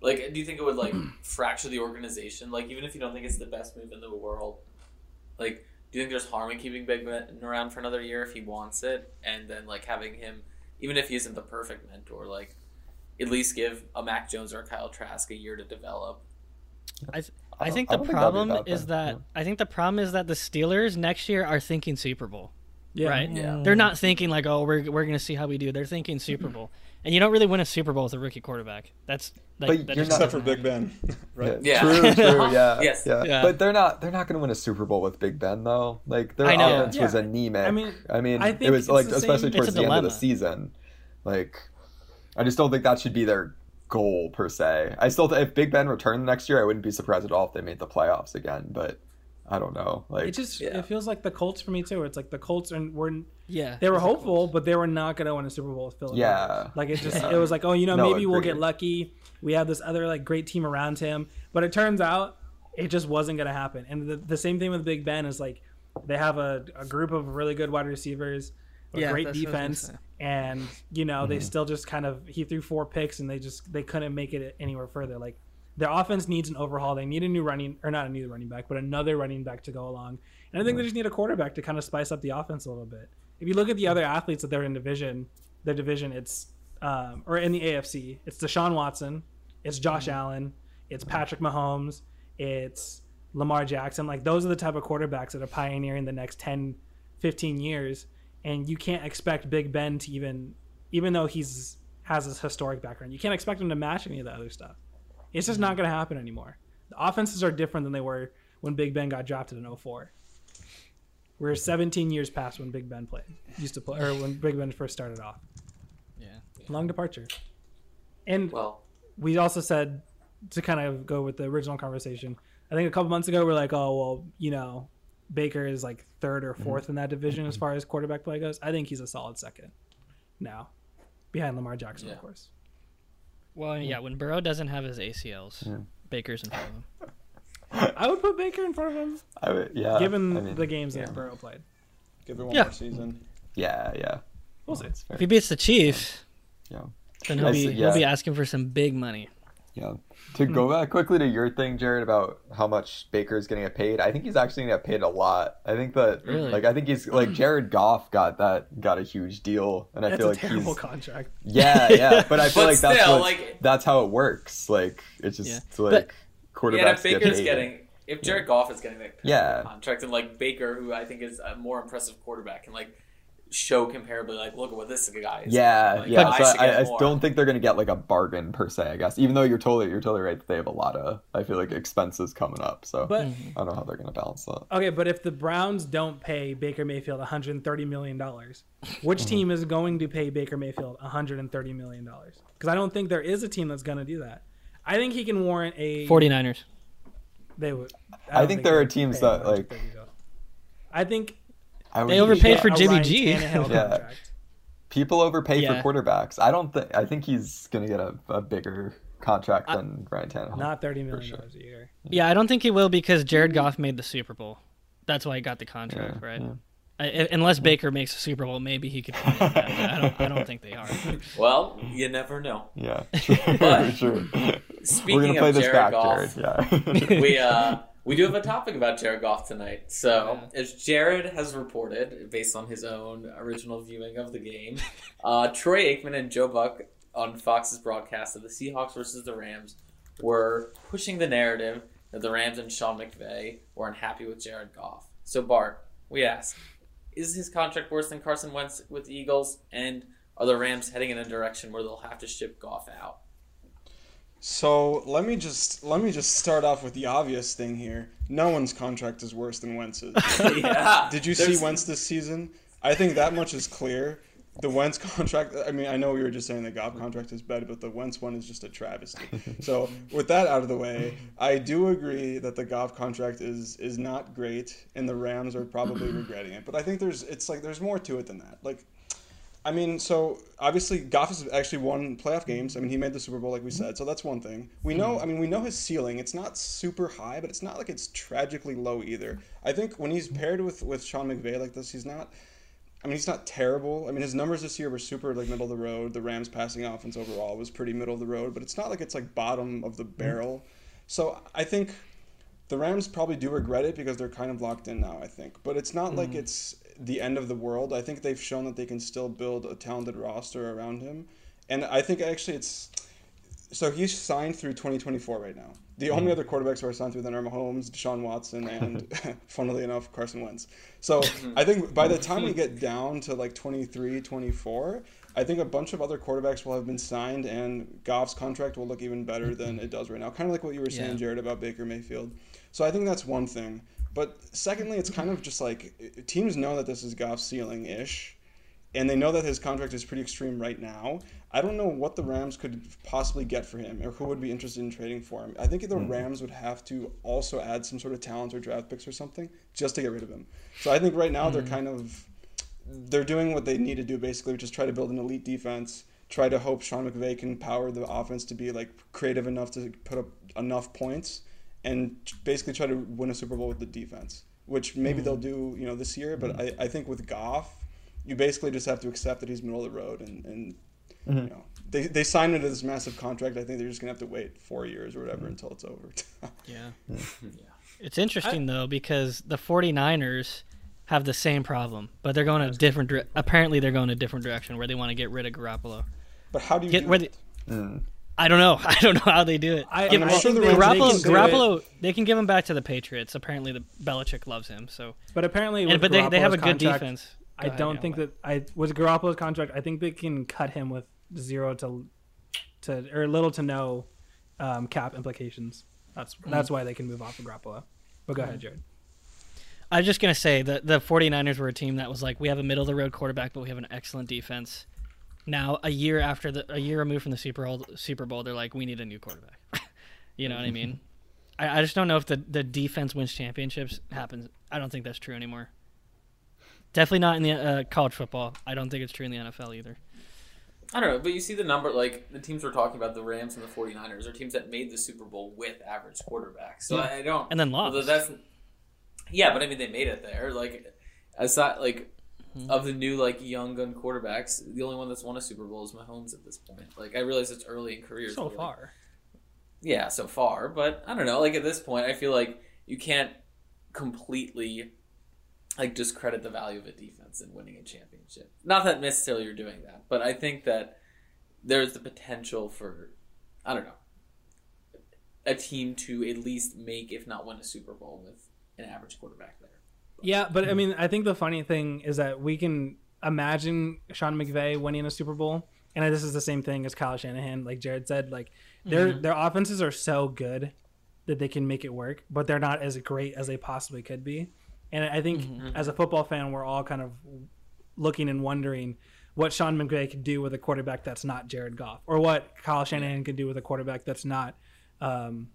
[SPEAKER 2] like do you think it would like fracture the organization? Like even if you don't think it's the best move in the world, like do you think there's harm in keeping Big Ben around for another year if he wants it, and then like having him, even if he isn't the perfect mentor, like at least give a Mac Jones or a Kyle Trask a year to develop?
[SPEAKER 4] I, th-
[SPEAKER 3] I
[SPEAKER 4] I think the
[SPEAKER 3] don't think that'd
[SPEAKER 4] problem
[SPEAKER 3] that
[SPEAKER 4] is
[SPEAKER 3] bad,
[SPEAKER 4] that I think the problem is that the Steelers next year are thinking Super Bowl.
[SPEAKER 5] Yeah,
[SPEAKER 4] Right.
[SPEAKER 2] Yeah.
[SPEAKER 4] They're not thinking like, oh, we're we're gonna see how we do. They're thinking Super mm-hmm. Bowl, and you don't really win a Super Bowl with a rookie quarterback. That's like,
[SPEAKER 3] But
[SPEAKER 4] that
[SPEAKER 3] you're not-
[SPEAKER 1] Except for Big. Ben, right?
[SPEAKER 2] Yeah.
[SPEAKER 3] True, true, yeah.
[SPEAKER 2] Yes.
[SPEAKER 3] yeah.
[SPEAKER 4] Yeah.
[SPEAKER 3] But they're not they're not going to win a Super Bowl with Big Ben though. Like their
[SPEAKER 4] I know.
[SPEAKER 3] offense was
[SPEAKER 5] Yeah.
[SPEAKER 3] anemic.
[SPEAKER 5] I mean,
[SPEAKER 3] I mean,
[SPEAKER 5] I
[SPEAKER 3] it was like especially
[SPEAKER 5] same-
[SPEAKER 3] towards
[SPEAKER 4] It's a
[SPEAKER 3] the end of the season. Like I just don't think that should be their goal per se. I still th- if Big Ben returned next year, I wouldn't be surprised at all if they made the playoffs again, but I don't know. Like
[SPEAKER 5] It just
[SPEAKER 2] Yeah.
[SPEAKER 5] it feels like the Colts for me too. It's like the Colts are were
[SPEAKER 4] Yeah,
[SPEAKER 5] they were
[SPEAKER 4] it's like-
[SPEAKER 5] hopeful, but they were not going to win a Super Bowl with Philadelphia.
[SPEAKER 3] Yeah.
[SPEAKER 5] like it just
[SPEAKER 3] Yeah.
[SPEAKER 5] it was like, oh, you know,
[SPEAKER 3] No,
[SPEAKER 5] maybe we'll get lucky. We have this other like great team around him, but it turns out it just wasn't going to happen. And the, the same thing with Big Ben is like they have a, a group of really good wide receivers, a
[SPEAKER 4] Yeah,
[SPEAKER 5] great
[SPEAKER 4] that's what I was gonna
[SPEAKER 5] defense, and you know they mm-hmm. still just kind of he threw four picks and they just they couldn't make it anywhere further. Like their offense needs an overhaul. They need a new running or not a new running back, but another running back to go along. And I think they just need a quarterback to kind of spice up the offense a little bit. If you look at the other athletes that they're in division, their division, it's um, or in the AFC, it's Deshaun Watson, it's Josh Allen, it's Patrick Mahomes, it's Lamar Jackson. Like those are the type of quarterbacks that are pioneering the next 10, 15 years. And you can't expect Big Ben to even, even though he's has this historic background, you can't expect him to match any of the other stuff. It's just not going to happen anymore. The offenses are different than they were when Big Ben got drafted in 04. We're 17 years past when Big Ben played, used to play, or when Big Ben first started off.
[SPEAKER 4] Yeah.
[SPEAKER 5] Long departure. And
[SPEAKER 2] Well,
[SPEAKER 5] we also said to kind of go with the original conversation. I think a couple months ago we are like, oh well, you know, Baker is like third or mm-hmm. 4th in that division as mm-hmm. far as quarterback play goes. I think he's a solid second now, behind Lamar Jackson,
[SPEAKER 2] Yeah.
[SPEAKER 5] of course.
[SPEAKER 4] Well, yeah, when Burrow doesn't have his ACLs, Baker's in front of him.
[SPEAKER 5] I would put Baker in front of him,
[SPEAKER 3] I would, yeah.
[SPEAKER 5] given
[SPEAKER 3] I mean,
[SPEAKER 5] the games
[SPEAKER 2] yeah.
[SPEAKER 5] that Burrow played.
[SPEAKER 1] Give it one
[SPEAKER 4] Yeah.
[SPEAKER 1] more season.
[SPEAKER 3] yeah, yeah.
[SPEAKER 5] We'll see.
[SPEAKER 4] If he beats the Chiefs,
[SPEAKER 3] Yeah.
[SPEAKER 4] then he'll be
[SPEAKER 3] see-
[SPEAKER 4] he'll be asking for some big money.
[SPEAKER 3] Yeah. To go back quickly to your thing, Jared, about how much Baker is going to get paid. I think he's actually going to get paid a lot. I think that,
[SPEAKER 4] Really?
[SPEAKER 3] like, I think he's like Jared Goff got that got a huge deal, and I
[SPEAKER 5] That's
[SPEAKER 3] feel
[SPEAKER 5] a
[SPEAKER 3] like
[SPEAKER 5] terrible
[SPEAKER 3] he's
[SPEAKER 5] contract.
[SPEAKER 3] yeah, yeah. But I feel
[SPEAKER 2] But
[SPEAKER 3] like that's
[SPEAKER 2] still, like-
[SPEAKER 3] that's how it works. Like it's just
[SPEAKER 4] Yeah.
[SPEAKER 3] like quarterbacks
[SPEAKER 2] yeah, if
[SPEAKER 3] get
[SPEAKER 2] Baker's
[SPEAKER 3] paid.
[SPEAKER 2] getting, if Jared Goff is getting that
[SPEAKER 3] Yeah.
[SPEAKER 2] contract, and like Baker, who I think is a more impressive quarterback, and like show comparably, like, look at what this guy is.
[SPEAKER 3] Yeah,
[SPEAKER 2] like,
[SPEAKER 3] yeah.
[SPEAKER 2] I
[SPEAKER 3] so
[SPEAKER 2] should
[SPEAKER 3] I, I don't think they're gonna get like a bargain per se. I guess, even though you're totally you're totally right that they have a lot of I feel like expenses coming up. So
[SPEAKER 5] But
[SPEAKER 3] I don't know how they're gonna balance that.
[SPEAKER 5] okay, but if the Browns don't pay Baker Mayfield 130 million dollars, which team is going to pay Baker Mayfield 130 million dollars? Because I don't think there is a team that's going to do that. I think he can warrant a
[SPEAKER 4] 49ers.
[SPEAKER 5] They would.
[SPEAKER 3] I
[SPEAKER 5] don't
[SPEAKER 3] think there are teams that, like-
[SPEAKER 5] I think
[SPEAKER 3] I
[SPEAKER 4] They
[SPEAKER 3] would-
[SPEAKER 4] overpaid for Jimmy G.
[SPEAKER 3] Yeah. People overpay
[SPEAKER 4] Yeah.
[SPEAKER 3] for quarterbacks. I don't think. I think he's gonna get a, a bigger contract than Ryan Tannehill.
[SPEAKER 5] Not 30 million
[SPEAKER 3] sure.
[SPEAKER 5] dollars a year.
[SPEAKER 4] Yeah, I don't think he will because Jared Goff made the Super Bowl. That's why he got the contract,
[SPEAKER 3] Yeah,
[SPEAKER 4] right?
[SPEAKER 3] yeah.
[SPEAKER 4] I, I- unless Baker makes a Super Bowl, maybe he could. That, I don't. I don't think they are.
[SPEAKER 2] Well, you never know.
[SPEAKER 3] Yeah,
[SPEAKER 2] But-
[SPEAKER 3] sure.
[SPEAKER 2] Speaking
[SPEAKER 3] We're gonna play
[SPEAKER 2] of
[SPEAKER 3] this
[SPEAKER 2] Jared
[SPEAKER 3] back,
[SPEAKER 2] Goff,
[SPEAKER 3] Jared. Yeah.
[SPEAKER 2] we uh we do have a topic about Jared Goff tonight. So, as Jared has reported, based on his own original viewing of the game, uh, Troy Aikman and Joe Buck on Fox's broadcast of the Seahawks versus the Rams were pushing the narrative that the Rams and Sean McVay were unhappy with Jared Goff. So, Bart, we ask, is his contract worse than Carson Wentz with the Eagles? And are the Rams heading in a direction where they'll have to ship Goff out?
[SPEAKER 1] So let me just let me just start off with the obvious thing here. No one's contract is worse than Wentz's.
[SPEAKER 2] yeah.
[SPEAKER 1] Did you see Wentz this season? I think that much is clear. The Wentz contract. I mean, I know we were just saying the Goff contract is bad, but the Wentz one is just a travesty. So with that out of the way, I do agree that the Goff contract is is not great, and the Rams are probably regretting it. But I think there's it's like there's more to it than that. Like I mean, so obviously Goff has actually won playoff games. I mean, he made the Super Bowl, like we said, so that's one thing. We know, I mean, we know his ceiling. It's not super high, but it's not like it's tragically low either. I think when he's paired with with Sean McVay like this, he's not. I mean, he's not terrible. I mean, his numbers this year were super like middle of the road. The Rams' passing offense overall was pretty middle of the road, but it's not like it's like bottom of the barrel. So I think the Rams probably do regret it because they're kind of locked in now, I think. But it's not like mm. it's the end of the world. I think they've shown that they can still build a talented roster around him. And I think actually it's so he's signed through 2024 right now. The only mm-hmm. other quarterbacks who are signed through then are Mahomes, Deshaun Watson, and funnily enough, Carson Wentz. So mm-hmm. I think by the time we get down to like 23, 24, I think a bunch of other quarterbacks will have been signed, and Goff's contract will look even better than it does right now. Kind of like what you were saying,
[SPEAKER 4] Yeah.
[SPEAKER 1] Jared, about Baker Mayfield. So I think that's one thing. But secondly, it's kind of just like teams know that this is Goff's ceiling ish, and they know that his contract is pretty extreme right now. I don't know what the Rams could possibly get for him or who would be interested in trading for him. I think the hmm. Rams would have to also add some sort of talent or draft picks or something just to get rid of him. So I think right now they're hmm. kind of they're doing what they need to do basically, which is try to build an elite defense, try to hope Sean McVay can power the offense to be like creative enough to put up enough points and basically try to win a Super Bowl with the defense, which maybe they'll mm. do, you know, this year. But mm. I, I think with Goff, you basically just have to accept that he's middle of the road, and, and you mm-hmm. know, they they signed into this massive contract. I think they're just gonna have to wait four years or whatever mm. until it's over.
[SPEAKER 4] Yeah.
[SPEAKER 2] yeah.
[SPEAKER 4] It's interesting though because the 49ers have the same problem, but they're going a different. Dire- apparently, they're going a different direction where they want to get rid of Garoppolo.
[SPEAKER 1] but how do you
[SPEAKER 4] Get
[SPEAKER 1] do
[SPEAKER 4] where
[SPEAKER 1] it?
[SPEAKER 4] they- I don't know. I don't know how they do it.
[SPEAKER 5] I-
[SPEAKER 4] Give-
[SPEAKER 1] I'm
[SPEAKER 5] I
[SPEAKER 1] sure the
[SPEAKER 5] they-
[SPEAKER 1] Rams
[SPEAKER 5] they
[SPEAKER 4] Garoppolo,
[SPEAKER 5] it,
[SPEAKER 4] they can give him back to the Patriots. Apparently, the Belichick loves him. So,
[SPEAKER 5] but apparently,
[SPEAKER 4] and, but they, they have a good
[SPEAKER 5] contract,
[SPEAKER 4] defense.
[SPEAKER 5] I
[SPEAKER 4] ahead,
[SPEAKER 5] don't
[SPEAKER 4] yeah,
[SPEAKER 5] think that I with Garoppolo's contract. I think they can cut him with zero to to or little to no um, cap implications. That's
[SPEAKER 4] Mm-hmm.
[SPEAKER 5] that's why they can move off of Garoppolo. But go ahead, Jared.
[SPEAKER 4] I was just gonna say that the 49ers were a team that was like, we have a middle of the road quarterback, but we have an excellent defense. Now, a year after the a year removed from the Super Bowl, Super Bowl, they're like, we need a new quarterback. you know what I mean? I, I just don't know if the the defense wins championships happens. I don't think that's true anymore. Definitely not in the uh, college football. I don't think it's true in the NFL either.
[SPEAKER 2] I don't know, but you see the number, like the teams we're talking about, the Rams and the 49ers, are teams that made the Super Bowl with average quarterbacks. So
[SPEAKER 4] Yeah.
[SPEAKER 2] I don't.
[SPEAKER 4] And then
[SPEAKER 2] although
[SPEAKER 4] lost.
[SPEAKER 2] That's, yeah, but I mean, they made it there. Like, aside, like,
[SPEAKER 4] Mm-hmm.
[SPEAKER 2] of the new, like, young gun quarterbacks, the only one that's won a Super Bowl is Mahomes at this point. Like, I realize it's early in careers.
[SPEAKER 4] So
[SPEAKER 2] like,
[SPEAKER 4] far,
[SPEAKER 2] yeah, so far. But I don't know. Like at this point, I feel like you can't completely like discredit the value of a defense in winning a championship. Not that necessarily you're doing that, but I think that there's the potential for I don't know a team to at least make, if not win, a Super Bowl with an average quarterback there.
[SPEAKER 5] Yeah, but I hmm. mean, I think the funny thing is that we can imagine Sean McVay winning a Super Bowl, and this is the same thing as Kyle Shanahan. Like Jared said, like their mm-hmm. their offenses are so good that they can make it work, but they're not as great as they possibly could be. And I think mm-hmm. as a football fan, we're all kind of looking and wondering what Sean McVay could do with a quarterback that's not Jared Goff, or what Kyle Shanahan could do with a quarterback that's not um,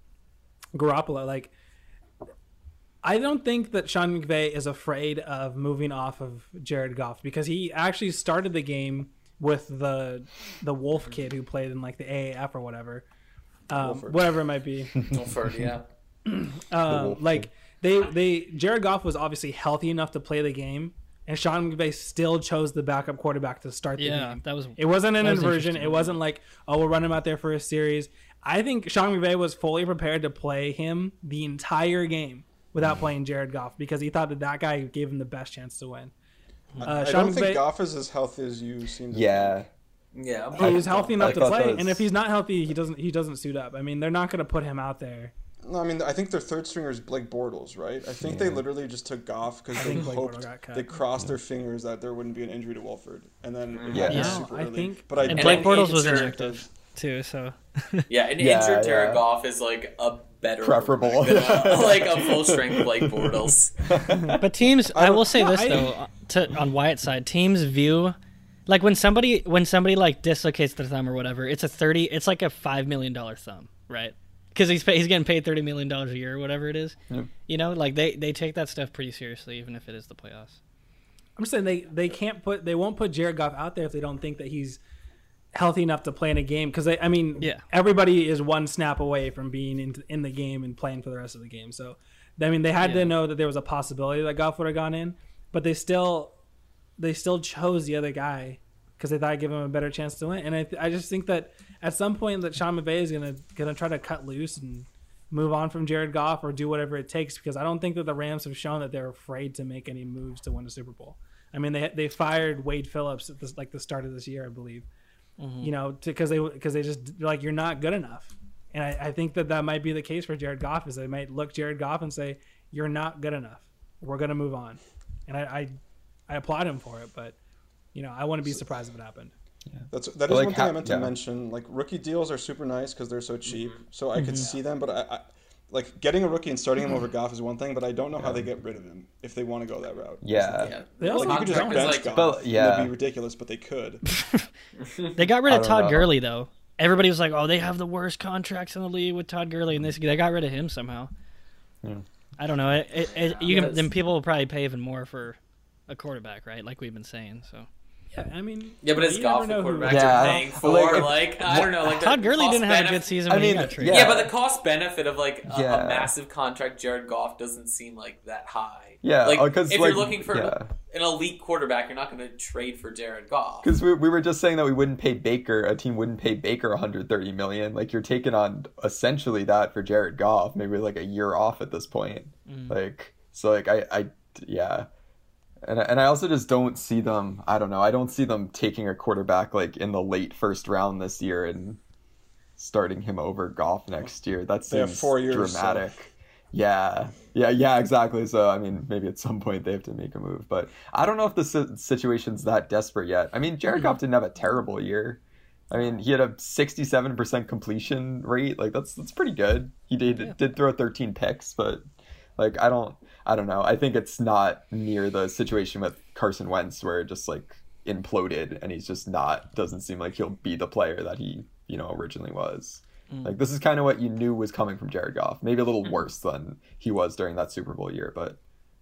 [SPEAKER 5] Garoppolo. Like I don't think that Sean McVay is afraid of moving off of Jared Goff because he actually started the game with the the Wolf kid who played in like the AAF or whatever, um, whatever it might be.
[SPEAKER 2] Wolford, yeah.
[SPEAKER 5] Um,
[SPEAKER 3] Wolf
[SPEAKER 5] like they they Jared Goff was obviously healthy enough to play the game, and Sean McVay still chose the backup quarterback to start the
[SPEAKER 4] yeah,
[SPEAKER 5] game.
[SPEAKER 4] that was
[SPEAKER 5] It wasn't an
[SPEAKER 4] That was
[SPEAKER 5] inversion. It wasn't like, oh, we'll run him out there for a series. I think Sean McVay was fully prepared to play him the entire game without playing Jared Goff because he thought that that guy gave him the best chance to win. Uh,
[SPEAKER 1] I
[SPEAKER 5] Sean
[SPEAKER 1] don't think Goff is as healthy as you seem to
[SPEAKER 3] Yeah.
[SPEAKER 2] Yeah.
[SPEAKER 5] he was healthy enough to play,
[SPEAKER 3] was-
[SPEAKER 5] and if he's not healthy, he doesn't he doesn't suit up. I mean, they're not going to put him out there.
[SPEAKER 1] No, I mean, I think their third stringer is Blake Bortles, right? I think they literally just took Goff because they
[SPEAKER 5] think Blake Bortles
[SPEAKER 1] hoped they crossed their fingers that there wouldn't be an injury to Wolford, and then it
[SPEAKER 3] Yeah.
[SPEAKER 1] happened
[SPEAKER 3] No,
[SPEAKER 1] super
[SPEAKER 5] I
[SPEAKER 1] early.
[SPEAKER 5] think-
[SPEAKER 1] but I
[SPEAKER 4] and
[SPEAKER 2] And
[SPEAKER 4] Blake Bortles was
[SPEAKER 2] injured-
[SPEAKER 4] inactive too. So
[SPEAKER 2] Yeah, an
[SPEAKER 3] Yeah,
[SPEAKER 2] injured Jared
[SPEAKER 3] yeah.
[SPEAKER 2] Goff is like a better
[SPEAKER 3] Preferable.
[SPEAKER 2] than a- like a full strength Blake Bortles.
[SPEAKER 4] But teams, I,
[SPEAKER 1] don't-
[SPEAKER 4] will say
[SPEAKER 5] no,
[SPEAKER 4] this
[SPEAKER 5] I-
[SPEAKER 4] though, uh, to on Wyatt's side, teams view like when somebody when somebody like dislocates their thumb or whatever, it's a thirty, it's like a five million dollar thumb, right? Because he's pay, he's getting paid thirty million dollars a year or whatever it is. You know, like they they take that stuff pretty seriously, even if it is the playoffs.
[SPEAKER 5] I'm just saying they they can't put they won't put Jared Goff out there if they don't think that he's healthy enough to play in a game because I mean
[SPEAKER 4] Yeah.
[SPEAKER 5] everybody is one snap away from being in in the game and playing for the rest of the game. So I mean they had
[SPEAKER 4] Yeah.
[SPEAKER 5] to know that there was a possibility that Goff would have gone in, but they still they still chose the other guy because they thought it'd give him a better chance to win. And I, th- I just think that at some point that Sean McVay is gonna gonna try to cut loose and move on from Jared Goff or do whatever it takes because I don't think that the Rams have shown that they're afraid to make any moves to win a Super Bowl. I mean, they they fired Wade Phillips at this, like the start of this year, I believe. You know, because they because they just like you're not good enough, and I, I think that that might be the case for Jared Goff is they might look Jared Goff and say you're not good enough. We're gonna move on, and I I, I applaud him for it, but you know I wouldn't be surprised if it happened. Yeah.
[SPEAKER 1] That's that is
[SPEAKER 3] Like
[SPEAKER 1] one thing
[SPEAKER 3] ha-
[SPEAKER 1] I meant
[SPEAKER 3] yeah.
[SPEAKER 1] to mention. Like rookie deals are super nice because they're so cheap,
[SPEAKER 2] Mm-hmm.
[SPEAKER 1] so I could see them. But I, I, like getting a rookie and starting him over mm-hmm. Goff is one thing, but I don't know how they get rid of him if they want to go that route.
[SPEAKER 3] Yeah.
[SPEAKER 2] Yeah.
[SPEAKER 5] They also
[SPEAKER 1] Like you could just bench
[SPEAKER 2] like-
[SPEAKER 1] Goff.
[SPEAKER 3] But, yeah.
[SPEAKER 1] it'd be ridiculous, but they could.
[SPEAKER 4] They got rid of Todd
[SPEAKER 3] know.
[SPEAKER 4] Gurley though. Everybody was like, "Oh, they have the worst contracts in the league with Todd Gurley," and this they got rid of him somehow. I don't know. It, it, it, you can, then people will probably pay even more for a quarterback, right? Like we've been saying. So
[SPEAKER 5] Yeah, I mean,
[SPEAKER 2] Yeah, but is
[SPEAKER 5] you
[SPEAKER 2] Goff
[SPEAKER 5] never
[SPEAKER 2] the
[SPEAKER 5] know
[SPEAKER 2] quarterback
[SPEAKER 3] Yeah.
[SPEAKER 2] you're paying for?
[SPEAKER 3] Like,
[SPEAKER 2] Like, I don't know. Like
[SPEAKER 4] Todd Gurley didn't have a good season
[SPEAKER 3] I
[SPEAKER 4] when he
[SPEAKER 3] mean,
[SPEAKER 4] got
[SPEAKER 3] yeah.
[SPEAKER 2] Yeah, but the cost benefit of like a,
[SPEAKER 3] Yeah.
[SPEAKER 2] a massive contract Jared Goff doesn't seem like that high.
[SPEAKER 3] Yeah,
[SPEAKER 2] like
[SPEAKER 3] 'cause,
[SPEAKER 2] if
[SPEAKER 3] like,
[SPEAKER 2] you're looking for
[SPEAKER 3] yeah.
[SPEAKER 2] an elite quarterback, you're not going to trade for Jared Goff.
[SPEAKER 3] Because we, we were just saying that we wouldn't pay Baker, a team wouldn't pay Baker 130 million. Like you're taking on essentially that for Jared Goff, maybe like a year off at this point. Mm. Like so, like I, I, yeah, and I- and I also just don't see them. I don't know. I don't see them taking a quarterback like in the late first round this year and starting him over Goff next year. That
[SPEAKER 1] They have
[SPEAKER 3] seems
[SPEAKER 1] four years, so-
[SPEAKER 3] dramatic. Yeah, yeah, yeah, exactly. So, I mean, maybe at some point they have to make a move, but I don't know if the si- situation's that desperate yet. I mean, Jared Goff didn't have a terrible year. I mean, he had a 67% completion rate. Like that's that's pretty good. He did did throw 13 picks, but like I don't I don't know. I think it's not near the situation with Carson Wentz where it just like imploded and he's just not doesn't seem like he'll be the player that he, you know, originally was. Mm. Like this is kind of what you knew was coming from Jared Goff. Maybe a little mm. worse than he was during that Super Bowl year, but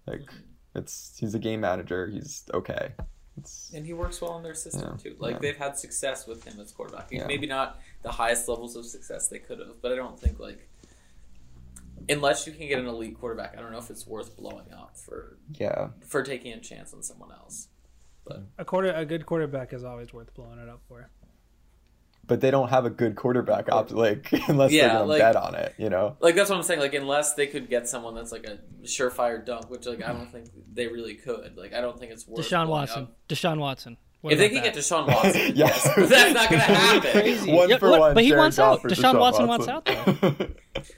[SPEAKER 3] like it's he's a game manager. He's okay. It's
[SPEAKER 2] And he works well in their system
[SPEAKER 3] Yeah,
[SPEAKER 2] too. Like
[SPEAKER 3] yeah.
[SPEAKER 2] they've had success with him as quarterback.
[SPEAKER 3] Yeah.
[SPEAKER 2] Maybe not the highest levels of success they could have, but I don't think like unless you can get an elite quarterback, I don't know if it's worth blowing up for
[SPEAKER 3] yeah.
[SPEAKER 2] for taking a chance on someone else.
[SPEAKER 5] But A quarter, a good quarterback is always worth blowing it up for.
[SPEAKER 3] But they don't have a good quarterback op- like unless
[SPEAKER 2] Yeah,
[SPEAKER 3] they're gonna
[SPEAKER 2] like-
[SPEAKER 3] bet on it, you know.
[SPEAKER 2] Like that's what I'm saying. Like unless they could get someone that's like a surefire dunk, which like I don't think they really could. Like I don't think it's worth
[SPEAKER 4] Deshaun Watson.
[SPEAKER 2] up.
[SPEAKER 4] Deshaun Watson. What
[SPEAKER 2] If they
[SPEAKER 4] about
[SPEAKER 2] can get? Deshaun Watson,
[SPEAKER 3] Yeah.
[SPEAKER 2] yes, that's not going to happen.
[SPEAKER 4] Crazy.
[SPEAKER 3] One
[SPEAKER 4] Yeah,
[SPEAKER 3] for
[SPEAKER 4] look,
[SPEAKER 3] one.
[SPEAKER 4] but he
[SPEAKER 3] Jared
[SPEAKER 4] wants
[SPEAKER 3] Goff
[SPEAKER 4] out.
[SPEAKER 3] for
[SPEAKER 4] Deshaun Watson wants out,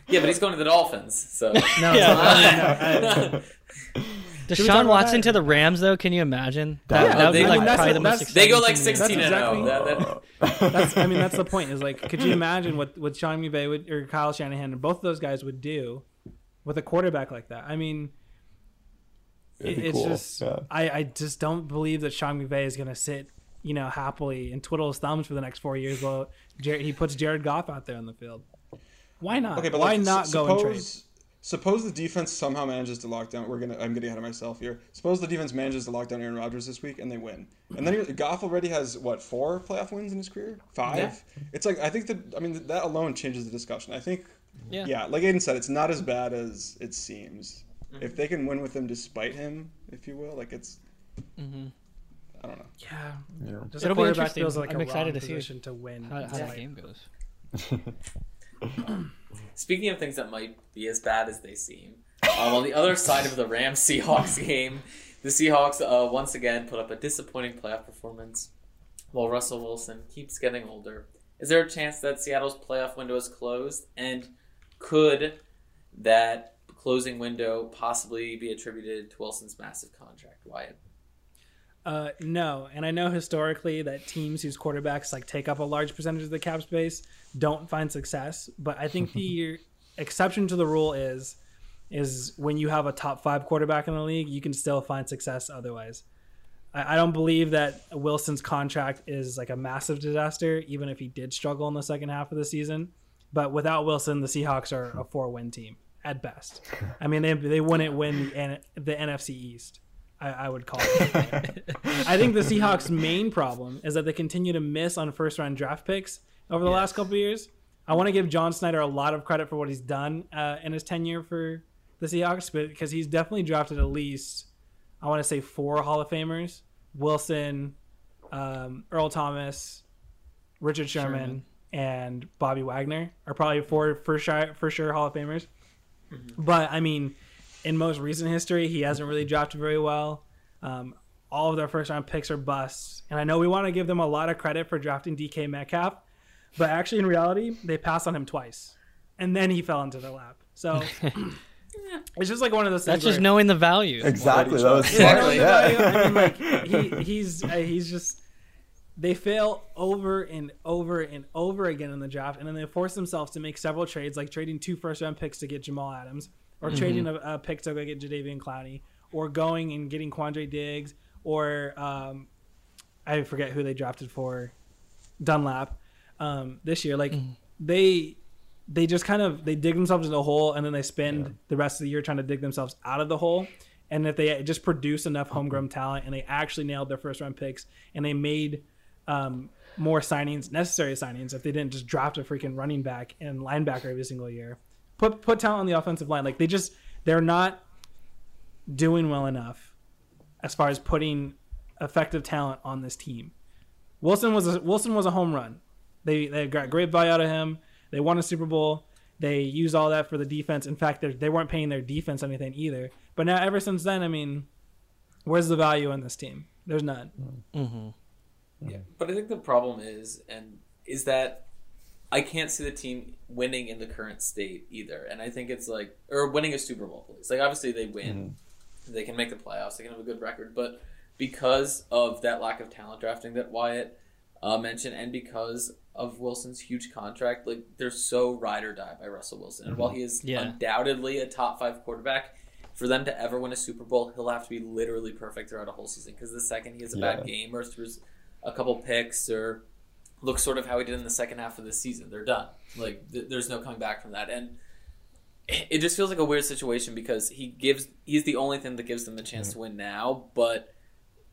[SPEAKER 2] Yeah, but he's going to the Dolphins. So
[SPEAKER 5] No,
[SPEAKER 4] Yeah.
[SPEAKER 5] no, no, I-
[SPEAKER 4] Deshaun Watson
[SPEAKER 5] that?
[SPEAKER 4] to the Rams, though, can you imagine?
[SPEAKER 3] That-
[SPEAKER 4] That, that would
[SPEAKER 2] they-
[SPEAKER 4] be
[SPEAKER 2] I
[SPEAKER 4] like
[SPEAKER 2] mean,
[SPEAKER 4] probably
[SPEAKER 5] the-
[SPEAKER 4] the most
[SPEAKER 5] that's-
[SPEAKER 2] they go like
[SPEAKER 4] exciting thing.
[SPEAKER 2] 16 and
[SPEAKER 5] exactly-
[SPEAKER 2] 0. That, that,
[SPEAKER 5] That's, I mean, that's the point. Is like, could you imagine what what Sean McVay would, or Kyle Shanahan and both of those guys would do with a quarterback like that? I mean,
[SPEAKER 3] It'd
[SPEAKER 5] it-
[SPEAKER 3] be
[SPEAKER 5] it's
[SPEAKER 3] cool,
[SPEAKER 5] just
[SPEAKER 3] yeah.
[SPEAKER 5] I, I just don't believe that Sean McVay is going to sit, you know, happily and twiddle his thumbs for the next four years while Jared, he puts Jared Goff out there on the field. Why not?
[SPEAKER 1] Okay, but
[SPEAKER 5] why
[SPEAKER 1] like,
[SPEAKER 5] not
[SPEAKER 1] s-
[SPEAKER 5] go and trade?
[SPEAKER 1] suppose, Suppose the defense somehow manages to lock down. We're gonna. I'm getting ahead of myself here. Suppose the defense manages to lock down Aaron Rodgers this week and they win. And then you're- Goff already has what four playoff wins in his career? Five.
[SPEAKER 2] Yeah.
[SPEAKER 1] It's like I think that. I mean that alone changes the discussion. I think.
[SPEAKER 4] Yeah.
[SPEAKER 1] Yeah, like Aiden said, it's not as bad as it seems.
[SPEAKER 2] Mm-hmm.
[SPEAKER 1] If they can win with him despite him, if you will, like it's.
[SPEAKER 4] Mhm.
[SPEAKER 1] I don't know.
[SPEAKER 5] Yeah,
[SPEAKER 3] Yeah.
[SPEAKER 5] just
[SPEAKER 4] It'll
[SPEAKER 5] a
[SPEAKER 4] be
[SPEAKER 5] quarterback
[SPEAKER 4] interesting.
[SPEAKER 5] feels like
[SPEAKER 4] I'm
[SPEAKER 5] a
[SPEAKER 4] excited to see
[SPEAKER 5] position to win.
[SPEAKER 4] How, how
[SPEAKER 5] despite-
[SPEAKER 4] that game goes.
[SPEAKER 2] Speaking of things that might be as bad as they seem, um, on the other side of the Rams Seahawks game, the Seahawks uh, once again put up a disappointing playoff performance while Russell Wilson keeps getting older. Is there a chance that Seattle's playoff window is closed? And could that closing window possibly be attributed to Wilson's massive contract? Wyatt?
[SPEAKER 5] Uh, no, and I know historically that teams whose quarterbacks like take up a large percentage of the cap space don't find success. But I think the exception to the rule is is when you have a top five quarterback in the league, you can still find success otherwise. I, I don't believe that Wilson's contract is like a massive disaster, even if he did struggle in the second half of the season. But without Wilson, the Seahawks are a four win team at best. I mean, they, they wouldn't win the, N- the NFC East. I, I would call it. I think the Seahawks' main problem is that they continue to miss on first round draft picks over the last couple of years. I want to give John Schneider a lot of credit for what he's done uh, in his tenure for the Seahawks, but because he's definitely drafted at least, I want to say four Hall of Famers: Wilson, um, Earl Thomas, Richard Sherman,
[SPEAKER 4] Sherman.
[SPEAKER 5] and Bobby Wagner are probably four for sure, for sure Hall of Famers. But I mean, in most recent history, he hasn't really drafted very well. Um, all of their first round picks are busts. And I know we want to give them a lot of credit for drafting DK Metcalf, but actually, in reality, they passed on him twice. And then he fell into their lap. So it's just like one of those things.
[SPEAKER 4] That's just knowing the value.
[SPEAKER 3] Exactly. That was
[SPEAKER 2] Exactly.
[SPEAKER 3] smart.
[SPEAKER 5] I
[SPEAKER 3] Yeah.
[SPEAKER 5] mean, like he, he's uh, he's just they fail over and over and over again in the draft, and then they force themselves to make several trades, like trading two first round picks to get Jamal Adams, or trading a, a pick to go get Jadeveon Clowney, or going and getting Quandre Diggs, or um, I forget who they drafted for Dunlap um, this year. Like they they just kind of they dig themselves into a hole and then they spend the rest of the year trying to dig themselves out of the hole. And if they just produce enough homegrown talent and they actually nailed their first round picks and they made um, more signings, necessary signings, if they didn't just draft a freaking running back and linebacker every single year, put put talent on the offensive line. Like they just they're not doing well enough as far as putting effective talent on this team. Wilson was a, Wilson was a home run. They they got great value out of him. They won a Super Bowl. They used all that for the defense. In fact, they they weren't paying their defense anything either. But now, ever since then, I mean, where's the value in this team? There's none.
[SPEAKER 4] Mm-hmm.
[SPEAKER 2] Yeah, but I think the problem is, and is that I can't see the team winning in the current state either. And I think it's like, or winning a Super Bowl, please. Like, obviously they win, they can make the playoffs, they can have a good record, but because of that lack of talent drafting that Wyatt uh, mentioned, and because of Wilson's huge contract, like they're so ride or die by Russell Wilson. And while he is
[SPEAKER 4] Yeah.
[SPEAKER 2] undoubtedly a top five quarterback. For them to ever win a Super Bowl, he'll have to be literally perfect throughout a whole season. Because the second he has a
[SPEAKER 3] Yeah.
[SPEAKER 2] bad game or throws a couple picks or looks sort of how he did in the second half of the season. They're done. Like th- there's no coming back from that, and it just feels like a weird situation because he gives he's the only thing that gives them a chance to win now, but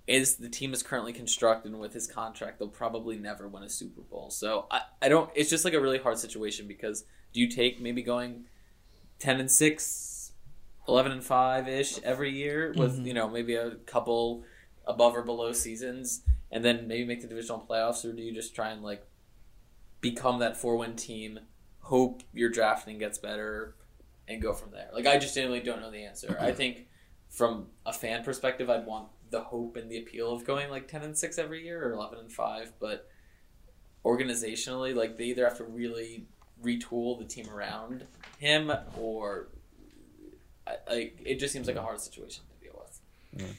[SPEAKER 2] as the team is currently constructed and with his contract, they'll probably never win a Super Bowl. So I, I don't. It's just like a really hard situation because do you take maybe going ten and six, 11 and five ish every year with mm-hmm. you know maybe a couple above or below seasons and then maybe make the divisional playoffs, or do you just try and like become that four win team, hope your drafting gets better, and go from there? Like I just genuinely don't know the answer. I think from a fan perspective, I'd want the hope and the appeal of going like ten and six every year or eleven and five, but organizationally, like they either have to really retool the team around him, or like it just seems like a hard situation to deal with.
[SPEAKER 4] Yeah,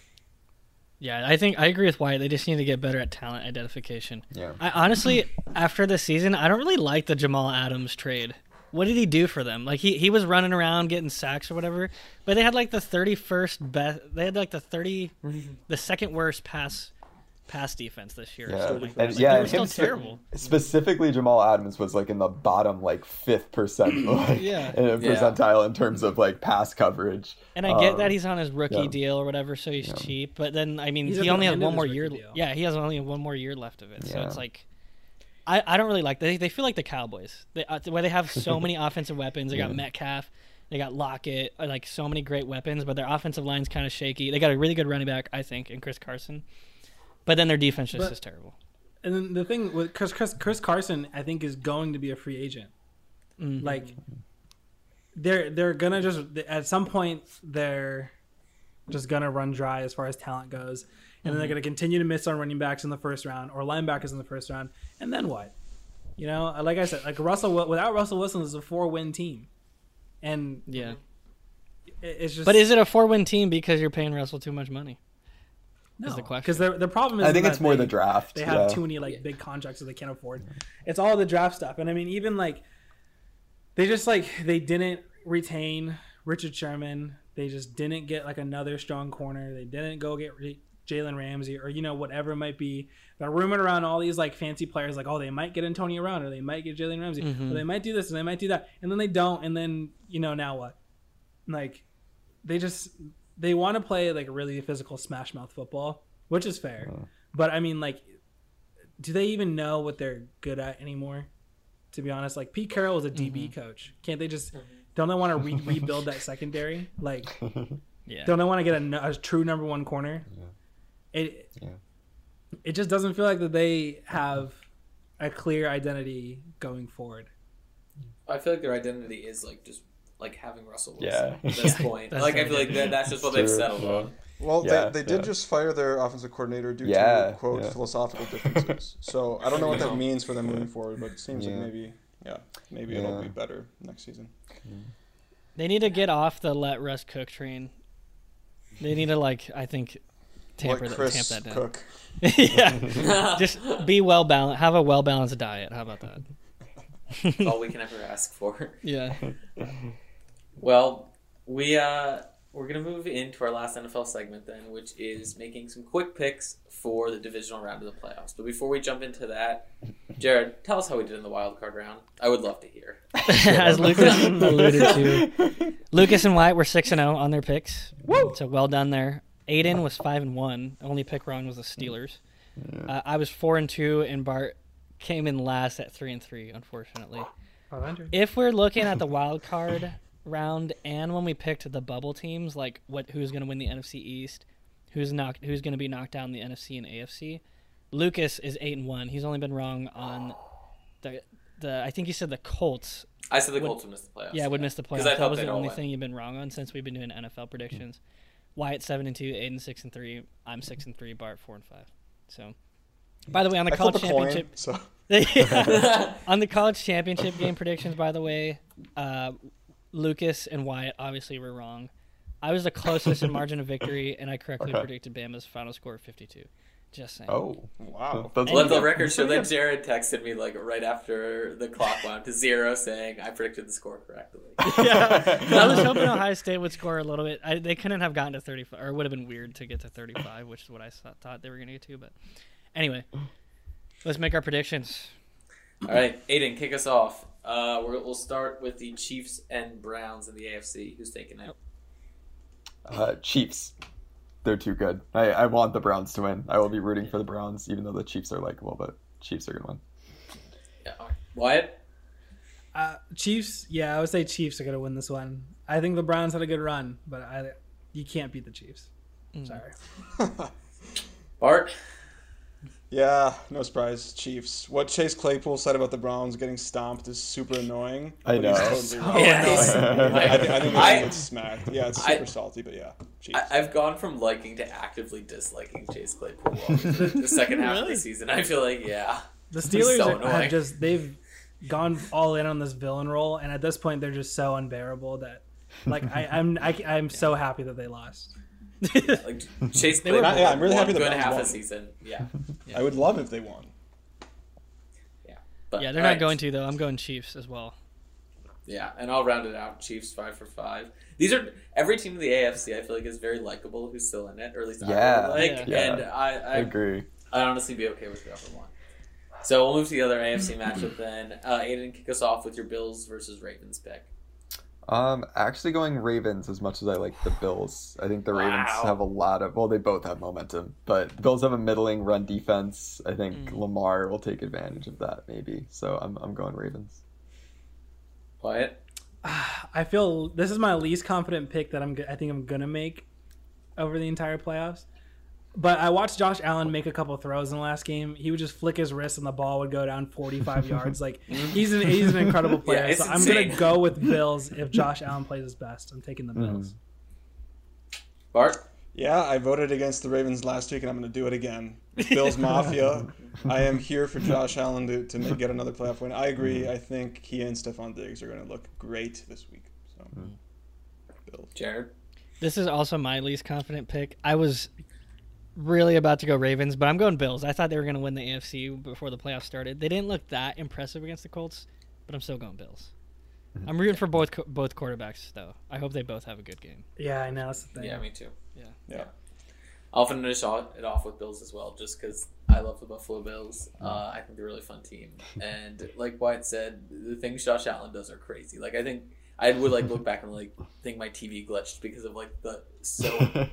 [SPEAKER 4] I think I agree with Wyatt. They just need to get better at talent identification.
[SPEAKER 3] Yeah.
[SPEAKER 4] I honestly, after the season, I don't really like the Jamal Adams trade. What did he do for them? Like he, he was running around getting sacks or whatever, but they had like the thirty first best. They had like the thirty, the second worst pass pass defense this year. or
[SPEAKER 3] Yeah,
[SPEAKER 4] something.
[SPEAKER 3] and
[SPEAKER 4] Like,
[SPEAKER 3] yeah, and
[SPEAKER 4] still
[SPEAKER 3] him spe-
[SPEAKER 4] terrible.
[SPEAKER 3] Specifically, Jamal Adams was like in the bottom like fifth percent like,
[SPEAKER 4] Yeah.
[SPEAKER 3] in
[SPEAKER 2] Yeah.
[SPEAKER 3] percentile in terms of like pass coverage.
[SPEAKER 4] And I get
[SPEAKER 3] Um,
[SPEAKER 4] that he's on his rookie
[SPEAKER 3] yeah.
[SPEAKER 4] deal or whatever, so he's cheap. But then, I mean,
[SPEAKER 5] He's
[SPEAKER 4] he only has one more year.
[SPEAKER 5] deal.
[SPEAKER 4] Yeah, he has only one more year left of it. So it's like, I, I don't really like they they feel like the Cowboys. They uh, where they have so many offensive weapons. They got Metcalf, they got Lockett, like so many great weapons, but their offensive line's kind of shaky. They got a really good running back, I think, in Chris Carson. But then their defense just
[SPEAKER 5] But-
[SPEAKER 4] is terrible.
[SPEAKER 5] And then the thing with Chris, Chris, Chris Carson, I think, is going to be a free agent.
[SPEAKER 4] Mhm.
[SPEAKER 5] Like, they're they're gonna just at some point they're just gonna run dry as far as talent goes, and
[SPEAKER 4] Mm-hmm.
[SPEAKER 5] then they're gonna continue to miss on running backs in the first round or linebackers in the first round, and then what? You know, like I said, like Russell without Russell Wilson is a four win team, and
[SPEAKER 4] yeah.
[SPEAKER 5] it's just.
[SPEAKER 4] But is it a four win team because you're paying Russell too much money?
[SPEAKER 5] No,
[SPEAKER 4] the question.
[SPEAKER 5] Because the the problem is
[SPEAKER 3] I think it's more
[SPEAKER 5] they-
[SPEAKER 3] the draft.
[SPEAKER 5] They have
[SPEAKER 3] yeah.
[SPEAKER 5] too many like big contracts that they can't afford. It's all the draft stuff, and I mean, even like they just like they didn't retain Richard Sherman. They just didn't get like another strong corner. They didn't go get Re- Jalen Ramsey or you know whatever it might be. They're rumored around all these like fancy players, like oh they might get Antonio Brown or they might get Jalen Ramsey
[SPEAKER 4] Mhm.
[SPEAKER 5] or they might do this and they might do that, and then they don't, and then you know now what? Like they just they want to play like really physical smash mouth football, which is fair. Uh-huh. But I mean, like, do they even know what they're good at anymore? To be honest, like Pete Carroll is a DB mm-hmm. coach. Can't they just don't they want to re- rebuild that secondary? Like,
[SPEAKER 4] Yeah.
[SPEAKER 5] don't they want to get a true number one corner? It
[SPEAKER 3] Yeah.
[SPEAKER 5] it just doesn't feel like that they have a clear identity going forward.
[SPEAKER 2] I feel like their identity is like just like having Russell Wilson
[SPEAKER 3] Yeah.
[SPEAKER 2] at this point.
[SPEAKER 4] That's
[SPEAKER 2] like I feel like that, that's just what they've
[SPEAKER 3] True,
[SPEAKER 2] settled
[SPEAKER 3] yeah.
[SPEAKER 2] on.
[SPEAKER 1] Well,
[SPEAKER 3] Yeah,
[SPEAKER 1] they, they did
[SPEAKER 3] yeah.
[SPEAKER 1] just fire their offensive coordinator due
[SPEAKER 3] Yeah,
[SPEAKER 1] to quote
[SPEAKER 3] yeah.
[SPEAKER 1] philosophical differences. so I don't know what that means for them moving forward, but it seems
[SPEAKER 3] Yeah.
[SPEAKER 1] like maybe yeah, maybe it'll be better next season.
[SPEAKER 4] They need to get off the let Russ cook train. They need to like I think tamper
[SPEAKER 1] Like
[SPEAKER 4] that, tamp that down.
[SPEAKER 1] Cook.
[SPEAKER 4] yeah, just be well balanced. Have a well balanced diet. How about that?
[SPEAKER 2] That's all we can ever ask for.
[SPEAKER 4] Yeah,
[SPEAKER 2] Well, we uh we're gonna move into our last NFL segment then, which is making some quick picks for the divisional round of the playoffs. But before we jump into that, Jared, tell us how we did in the wild card round. I would love to hear.
[SPEAKER 4] As Lucas alluded to, Lucas and Wyatt were six and zero on their picks. Woo! So well done there. Aiden was five and one. Only pick wrong was the Steelers. Uh, I was four and two, and Bart came in last at three and three. Unfortunately,
[SPEAKER 5] 500.
[SPEAKER 4] if we're looking at the wild card round and when we picked the bubble teams, like what who's going to win the NFC East, who's knocked, who's going to be knocked down the NFC and AFC, Lucas is eight and one. He's only been wrong on the the. I think he said the Colts
[SPEAKER 2] I said the
[SPEAKER 4] Would-
[SPEAKER 2] Colts would miss the playoffs.
[SPEAKER 4] yeah, would miss the
[SPEAKER 2] 'Cause
[SPEAKER 4] playoffs.
[SPEAKER 2] I
[SPEAKER 4] That was the only
[SPEAKER 2] win.
[SPEAKER 4] thing you've been wrong on since we've been doing NFL predictions. Wyatt seven and two, Aiden six and three. I'm six and three. Bart four and five. So, by the way, on the
[SPEAKER 1] I flip
[SPEAKER 4] college
[SPEAKER 1] a coin,
[SPEAKER 4] championship,
[SPEAKER 1] so
[SPEAKER 4] on the college championship game predictions, by the way, uh, Lucas and Wyatt obviously were wrong. I was the closest in margin of victory, and I correctly
[SPEAKER 3] Okay.
[SPEAKER 4] predicted Bama's final score of 52. Just saying.
[SPEAKER 3] Oh,
[SPEAKER 1] wow.
[SPEAKER 3] That's
[SPEAKER 2] Let the
[SPEAKER 3] pretty
[SPEAKER 2] record
[SPEAKER 3] good.
[SPEAKER 2] show that Jared texted me like right after the clock went to zero, saying I predicted the score correctly.
[SPEAKER 4] yeah. I was hoping Ohio State would score a little bit. I, they couldn't have gotten to 35, or it would have been weird to get to 35, which is what I thought, thought they were going to get to. But anyway, let's make our predictions.
[SPEAKER 2] All right, Aiden, kick us off. Uh, we're, we'll start with the Chiefs and Browns in the AFC. Who's taking it?
[SPEAKER 3] Uh, Chiefs. They're too good. I, I want the Browns to win. I will be rooting for the Browns, even though the Chiefs are likable, but Chiefs are gonna win.
[SPEAKER 2] Yeah. Wyatt.
[SPEAKER 5] Uh, Chiefs, yeah, I would say Chiefs are gonna win this one. I think the Browns had a good run, but I, you can't beat the Chiefs.
[SPEAKER 4] Mm.
[SPEAKER 5] Sorry.
[SPEAKER 2] Bart.
[SPEAKER 1] Yeah, no surprise, Chiefs. What Chase Claypool said about the Browns getting stomped is super annoying.
[SPEAKER 3] I
[SPEAKER 1] but he's
[SPEAKER 3] know.
[SPEAKER 1] totally
[SPEAKER 5] So
[SPEAKER 1] right.
[SPEAKER 2] Oh, yes.
[SPEAKER 1] I, think, I think
[SPEAKER 2] I-
[SPEAKER 1] gonna smacked. Yeah, it's
[SPEAKER 2] I-
[SPEAKER 1] super salty, but yeah, Chiefs.
[SPEAKER 2] I, I've gone from liking to actively disliking Chase Claypool over the, the second half of the season. I feel like, yeah.
[SPEAKER 5] The Steelers
[SPEAKER 2] so
[SPEAKER 5] are- have just they've gone all in on this villain role, and at this point, they're just so unbearable that, like, I, I'm I, I'm so happy that they lost.
[SPEAKER 2] Like Chase
[SPEAKER 4] They were-
[SPEAKER 2] Claypool.
[SPEAKER 1] Yeah, I'm really
[SPEAKER 2] one
[SPEAKER 1] happy the
[SPEAKER 2] good
[SPEAKER 1] Browns
[SPEAKER 2] half
[SPEAKER 1] won.
[SPEAKER 2] a season. Yeah.
[SPEAKER 1] I would love if they won.
[SPEAKER 2] But,
[SPEAKER 4] Yeah, they're not
[SPEAKER 2] right.
[SPEAKER 4] going to, though. I'm going Chiefs as well.
[SPEAKER 2] Yeah, and I'll round it out. Chiefs five for five. These are every team in the AFC. I feel like is very likable who's still in it, or at least
[SPEAKER 3] Yeah.
[SPEAKER 2] I really like.
[SPEAKER 3] Yeah.
[SPEAKER 2] And I,
[SPEAKER 3] I
[SPEAKER 2] I,
[SPEAKER 3] agree.
[SPEAKER 2] I'd honestly be okay with whoever won. So we'll move to the other AFC matchup then. Uh, Aiden, kick us off with your Bills versus Ravens pick.
[SPEAKER 3] Um, actually going Ravens as much as I like the Bills. I think the Ravens have a lot of well, they both have momentum, but the Bills have a middling run defense. I think
[SPEAKER 4] Mm.
[SPEAKER 3] Lamar will take advantage of that maybe. So I'm I'm going Ravens.
[SPEAKER 2] Wyatt.
[SPEAKER 5] I feel this is my least confident pick that I'm. I think I'm gonna make over the entire playoffs. But I watched Josh Allen make a couple throws in the last game. He would just flick his wrist and the ball would go down 45 yards. Like he's an he's an incredible player.
[SPEAKER 2] Yeah, it's
[SPEAKER 5] so I'm
[SPEAKER 2] insane.
[SPEAKER 5] gonna go with Bills if Josh Allen plays his best. I'm taking the mm-hmm. Bills.
[SPEAKER 2] Bart.
[SPEAKER 1] Yeah, I voted against the Ravens last week, and I'm going to do it again. Bills Mafia. I am here for Josh Allen to, to make, get another playoff win. I agree. Mm-hmm. I think he and Stefon Diggs are going to look great this week. So, mm-hmm. Bills.
[SPEAKER 2] Jared.
[SPEAKER 4] This is also my least confident pick. I was really about to go Ravens, but I'm going Bills. I thought they were going to win the AFC before the playoffs started. They didn't look that impressive against the Colts, but I'm still going Bills. I'm rooting for both both quarterbacks though. I hope they both have a good game.
[SPEAKER 5] Yeah, I know that's the thing.
[SPEAKER 2] Yeah, me too.
[SPEAKER 1] Yeah. Yeah.
[SPEAKER 2] I'll finish off- it off with Bills as well, just because I love the Buffalo Bills. Uh, I think they're a really fun team, and like Wyatt said, the things Josh Allen does are crazy. Like I think I would like look back and like think my TV glitched because of like the so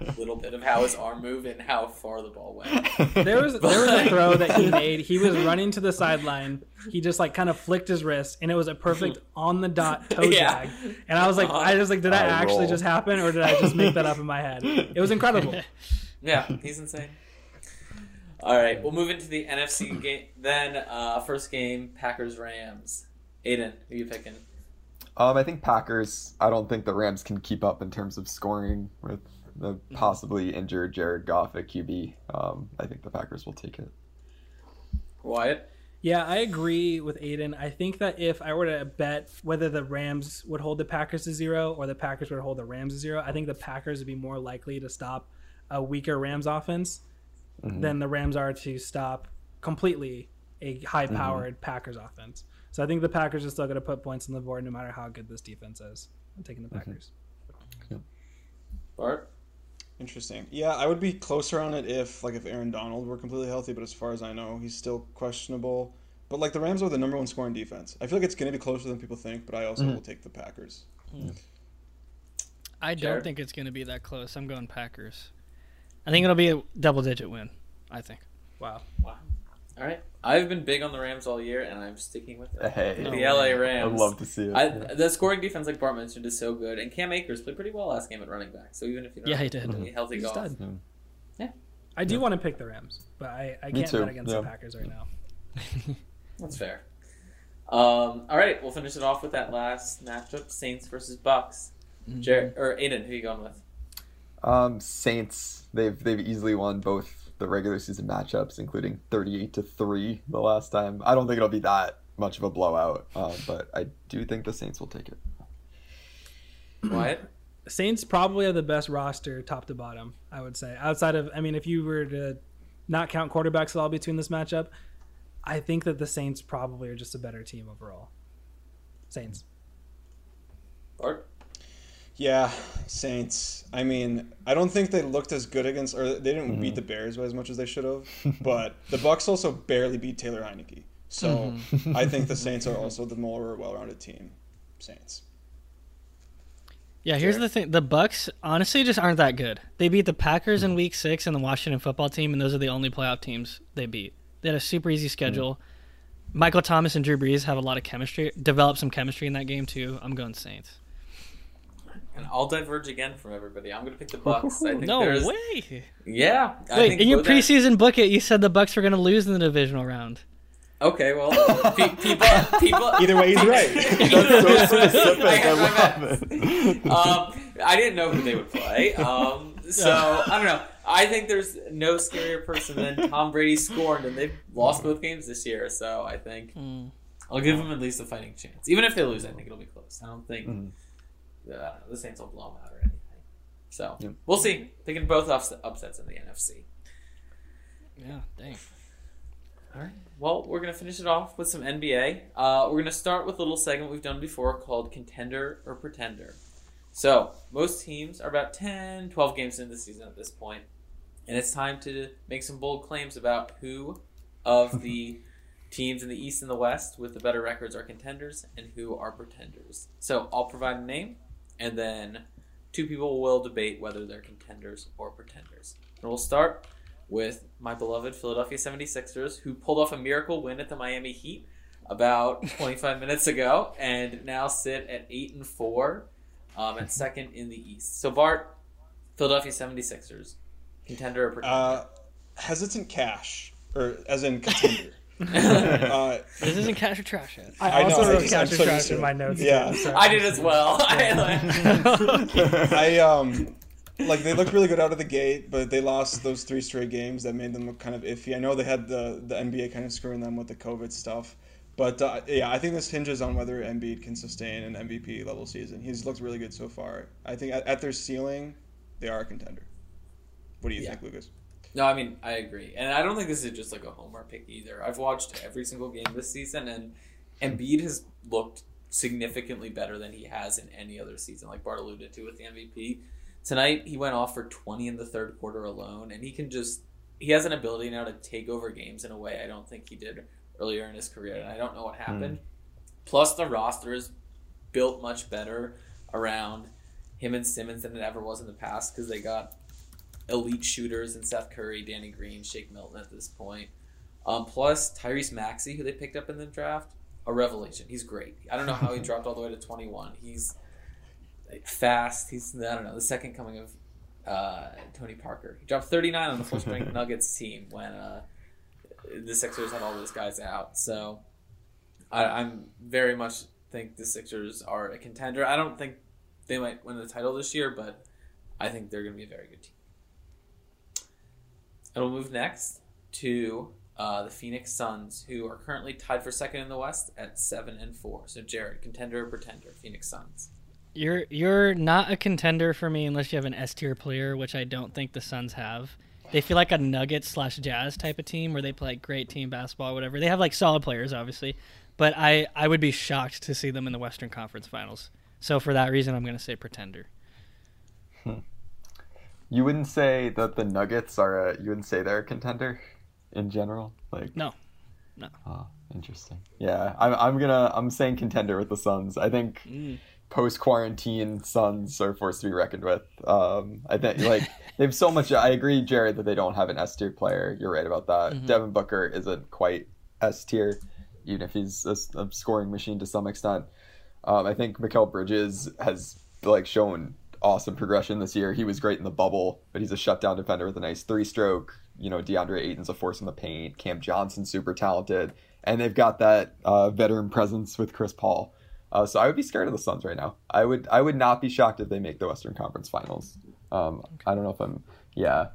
[SPEAKER 2] little bit of how his arm moved and how far the ball went.
[SPEAKER 5] There was there was a throw that he made. He was running to the sideline. He just like kind of flicked his wrist, and it was a perfect on the dot toe
[SPEAKER 2] Yeah.
[SPEAKER 5] jag. And I was like, I was like, did that
[SPEAKER 3] I
[SPEAKER 5] actually
[SPEAKER 3] roll.
[SPEAKER 5] just happen, or did I just make that up in my head? It was incredible.
[SPEAKER 2] Yeah, he's insane. All right, we'll move into the NFC game then. Uh, first game, Packers Rams. Aiden, who you picking?
[SPEAKER 3] Um, I think Packers. I don't think the Rams can keep up in terms of scoring with the possibly injured Jared Goff at QB. Um, I think the Packers will take it.
[SPEAKER 2] Wyatt.
[SPEAKER 5] Yeah, I agree with Aiden. I think that if I were to bet whether the Rams would hold the Packers to zero or the Packers would hold the Rams to zero, I think the Packers would be more likely to stop a weaker Rams offense than the Rams are to stop completely a high powered mm-hmm. Packers offense. So I think the Packers are still going to put points on the board no matter how good this defense is. I'm taking the mm-hmm. Packers.
[SPEAKER 2] Bart?
[SPEAKER 1] Interesting. Yeah, I would be closer on it if like if Aaron Donald were completely healthy, but as far as I know, he's still questionable. But like the Rams are the number one scoring defense. I feel like it's going to be closer than people think, but I also mm-hmm. will take the Packers.
[SPEAKER 4] I don't think it's going to be that close. I'm going Packers. I think it'll be a double digit win. I think.
[SPEAKER 5] Wow.
[SPEAKER 2] Wow. All right. I've been big on the Rams all year, and I'm sticking with it.
[SPEAKER 3] Hey,
[SPEAKER 2] The
[SPEAKER 4] No
[SPEAKER 2] LA. Rams.
[SPEAKER 3] I'd love to see it.
[SPEAKER 2] I, the scoring defense, like Bart mentioned, is so good, and Cam Akers played pretty well last game at running back. So even if you don't
[SPEAKER 4] Yeah, he did.
[SPEAKER 2] a healthy
[SPEAKER 5] He's
[SPEAKER 2] Goff,
[SPEAKER 5] stud.
[SPEAKER 3] Yeah.
[SPEAKER 5] I do want to pick the Rams, but I, I can't bet against
[SPEAKER 3] yeah.
[SPEAKER 5] the Packers right now.
[SPEAKER 2] that's fair. Um, all right, we'll finish it off with that last matchup: Saints versus Bucks. Jared or Aiden, who are you going with?
[SPEAKER 3] Um, Saints. They've they've easily won both the regular season matchups, including thirty-eight to three the last time. I don't think it'll be that much of a blowout, uh, but I do think the Saints will take it.
[SPEAKER 2] Wyatt.
[SPEAKER 5] Saints probably have the best roster top to bottom, I would say. Outside of, I mean, if you were to not count quarterbacks at all between this matchup, I think that the Saints probably are just a better team overall. Saints.
[SPEAKER 2] Bart.
[SPEAKER 1] Yeah, Saints. I mean, I don't think they looked as good against, or they didn't beat mm-hmm. the Bears by as much as they should have. But the Bucks also barely beat Taylor Heinicke. So mm-hmm. I think the Saints are also the more well-rounded team. Saints.
[SPEAKER 4] Yeah, here's
[SPEAKER 2] Jared?
[SPEAKER 4] the thing: the Bucks honestly just aren't that good. They beat the Packers in mm-hmm. Week Six and the Washington Football Team, and those are the only playoff teams they beat. They had a super easy schedule. Michael Thomas and Drew Brees have a lot of chemistry, develop some chemistry in that game too. I'm going Saints.
[SPEAKER 2] And I'll diverge again from everybody. I'm going to pick the Bucks. I think
[SPEAKER 4] No
[SPEAKER 2] there's,
[SPEAKER 4] way!
[SPEAKER 2] Yeah. I
[SPEAKER 4] Wait,
[SPEAKER 2] think
[SPEAKER 4] in your
[SPEAKER 2] both
[SPEAKER 4] preseason book, it you said the Bucks were going to lose in the divisional round.
[SPEAKER 2] Okay, well, pe- people, people.
[SPEAKER 1] Either way, he's right.
[SPEAKER 3] That's so specific.
[SPEAKER 2] I
[SPEAKER 3] I love it.
[SPEAKER 2] um, I didn't know who they would play. Um, so I don't know. I think there's no scarier person than Tom Brady scorned, and they've lost both games this year. So I think
[SPEAKER 4] Mm.
[SPEAKER 2] I'll give them at least a fighting chance. Even if they lose, I think it'll be close. I don't think
[SPEAKER 3] Mhm.
[SPEAKER 2] Uh, the Saints will blow them out or anything. So
[SPEAKER 3] Yep.
[SPEAKER 2] we'll see. Thinking both ups- upsets in the NFC.
[SPEAKER 4] Yeah, dang.
[SPEAKER 2] All right. Well, we're going to finish it off with some NBA. Uh, we're going to start with a little segment we've done before called Contender or Pretender. So, most teams are about 10, 12 games into the season at this point, and it's time to make some bold claims about who of the teams in the East and the West with the better records are contenders and who are pretenders. So, I'll provide a name, and then two people will debate whether they're contenders or pretenders. And we'll start with my beloved Philadelphia 76ers, who pulled off a miracle win at the Miami Heat about 25 minutes ago and now sit at 8 and 4 um, at second in the East. So, Bart, Philadelphia 76ers, contender or pretender?
[SPEAKER 1] Uh, hesitant cash, or as in contender. uh,
[SPEAKER 4] This isn't cash or trash yet.
[SPEAKER 5] I,
[SPEAKER 1] I know,
[SPEAKER 5] also
[SPEAKER 1] I
[SPEAKER 5] wrote
[SPEAKER 1] just-
[SPEAKER 5] cash or
[SPEAKER 1] so
[SPEAKER 5] trash in my notes.
[SPEAKER 1] Yeah.
[SPEAKER 5] too, so-
[SPEAKER 2] I did as well.
[SPEAKER 1] I um like they looked really good out of the gate, but they lost those three straight games that made them look kind of iffy. I know they had the the NBA kind of screwing them with the COVID stuff, but uh, yeah, I think this hinges on whether Embiid can sustain an MVP level season. He's looked really good so far. I think at, at their ceiling, they are a contender. What do you
[SPEAKER 2] Yeah.
[SPEAKER 1] think, Lucas?
[SPEAKER 2] No, I mean I agree, and I don't think this is just like a homer pick either. I've watched every single game this season, and Embiid has looked significantly better than he has in any other season. Like Bart alluded to with the MVP tonight, he went off for twenty in the third quarter alone, and he can just he has an ability now to take over games in a way I don't think he did earlier in his career, and I don't know what hmm. happened. Plus, the roster is built much better around him and Simmons than it ever was in the past because they got elite shooters in Seth Curry, Danny Green, Shake Milton at this point. Um, plus Tyrese Maxey, who they picked up in the draft, a revelation. He's great. I don't know how he dropped all the way to 21. He's fast. He's I don't know the second coming of uh, Tony Parker. He dropped 39 on the full strength Nuggets team when uh, the Sixers had all those guys out. So I, I'm very much think the Sixers are a contender. I don't think they might win the title this year, but I think they're going to be a very good team. And we'll move next to uh, the Phoenix Suns, who are currently tied for second in the West at seven and four. So, Jared, contender or pretender? Phoenix Suns.
[SPEAKER 4] You're you're not a contender for me unless you have an S tier player, which I don't think the Suns have. They feel like a Nuggets slash Jazz type of team where they play great team basketball, whatever. They have like solid players, obviously, but I I would be shocked to see them in the Western Conference Finals. So for that reason, I'm going to say pretender.
[SPEAKER 3] You wouldn't say that the Nuggets are a. You wouldn't say they're a contender, in general. Like
[SPEAKER 4] No. No.
[SPEAKER 3] Oh, interesting. Yeah, I'm. I'm gonna. I'm saying contender with the Suns. I think
[SPEAKER 4] Mm.
[SPEAKER 3] post quarantine Suns are forced to be reckoned with. Um, I think like they have so much. I agree, Jared, that they don't have an S tier player. You're right about that.
[SPEAKER 4] Mhm.
[SPEAKER 3] Devin Booker isn't quite S tier, even if he's a, a scoring machine to some extent. Um, I think Mikal Bridges has like shown awesome progression this year. He was great in the bubble, but he's a shutdown defender with a nice three stroke. You know, DeAndre Ayton's a force in the paint. Cam Johnson's super talented, and they've got that uh, veteran presence with Chris Paul. Uh, so I would be scared of the Suns right now. I would I would not be shocked if they make the Western Conference Finals. Um, I don't know if I'm yeah,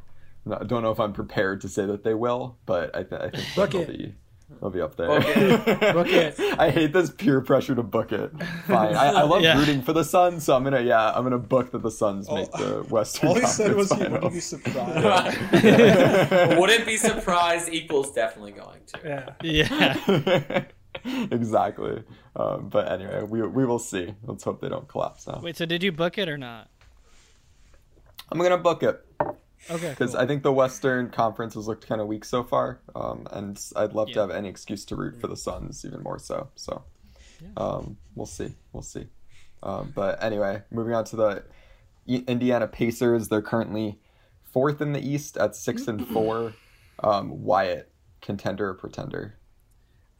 [SPEAKER 3] I don't know if I'm prepared to say that they will, but I, th- I think they'll be they'll be up there.
[SPEAKER 2] Book it.
[SPEAKER 5] Book it.
[SPEAKER 3] I hate this peer pressure to book it. Fine, I, I love
[SPEAKER 4] Yeah.
[SPEAKER 3] rooting for the Suns, so I'm gonna yeah I'm gonna book that the Suns
[SPEAKER 1] Oh,
[SPEAKER 3] make the Western
[SPEAKER 1] All he
[SPEAKER 3] Conference
[SPEAKER 1] said was he wouldn't be surprised.
[SPEAKER 2] Wouldn't be surprised equals definitely going to.
[SPEAKER 5] Yeah.
[SPEAKER 4] Yeah.
[SPEAKER 3] exactly. Um, but anyway, we we will see. Let's hope they don't collapse now.
[SPEAKER 4] Wait, so did you book it or not?
[SPEAKER 3] I'm gonna book it
[SPEAKER 4] Okay.
[SPEAKER 3] because
[SPEAKER 4] cool.
[SPEAKER 3] I think the Western Conference has looked kind of weak so far, um, and I'd love to have any excuse to root for the Suns even more so. So, um, we'll see. We'll see. Um, but anyway, moving on to the Indiana Pacers. They're currently fourth in the East at six and four. Um, Wyatt, contender or pretender?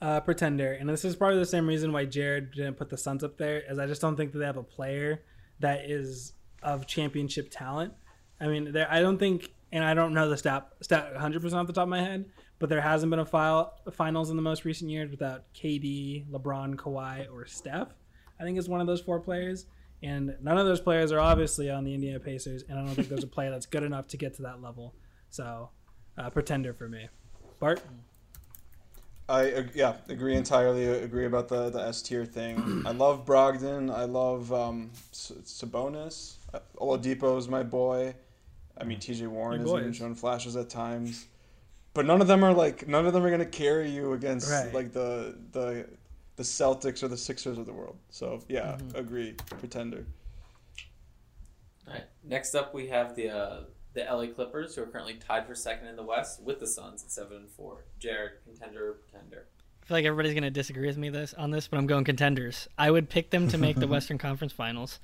[SPEAKER 5] uh, pretender, and this is probably the same reason why Jared didn't put the Suns up there. Is I just don't think that they have a player that is of championship talent. I mean, there I don't think, and I don't know the stat stat 100 percent off the top of my head, but there hasn't been a file, finals in the most recent years without KD, LeBron, Kawhi, or Steph. I think it's one of those four players, and none of those players are obviously on the Indiana Pacers, and I don't think there's a player that's good enough to get to that level. So, uh, pretender for me. Bart.
[SPEAKER 1] I yeah agree entirely. Agree about the the S tier thing. I love Brogdon. I love um, Sabonis. Uh, Oladipo is my boy. I mean T.J. Warren
[SPEAKER 5] Your
[SPEAKER 1] has even
[SPEAKER 5] boys.
[SPEAKER 1] shown flashes at times, but none of them are like none of them are gonna carry you against
[SPEAKER 5] Right.
[SPEAKER 1] like the the the Celtics or the Sixers of the world. So yeah, agree. Pretender.
[SPEAKER 2] All right. Next up, we have the uh, the LA Clippers, who are currently tied for second in the West with the Suns at seven and four. Jared, contender or pretender?
[SPEAKER 4] I feel like everybody's gonna disagree with me this on this, but I'm going contenders. I would pick them to make the Western Conference Finals.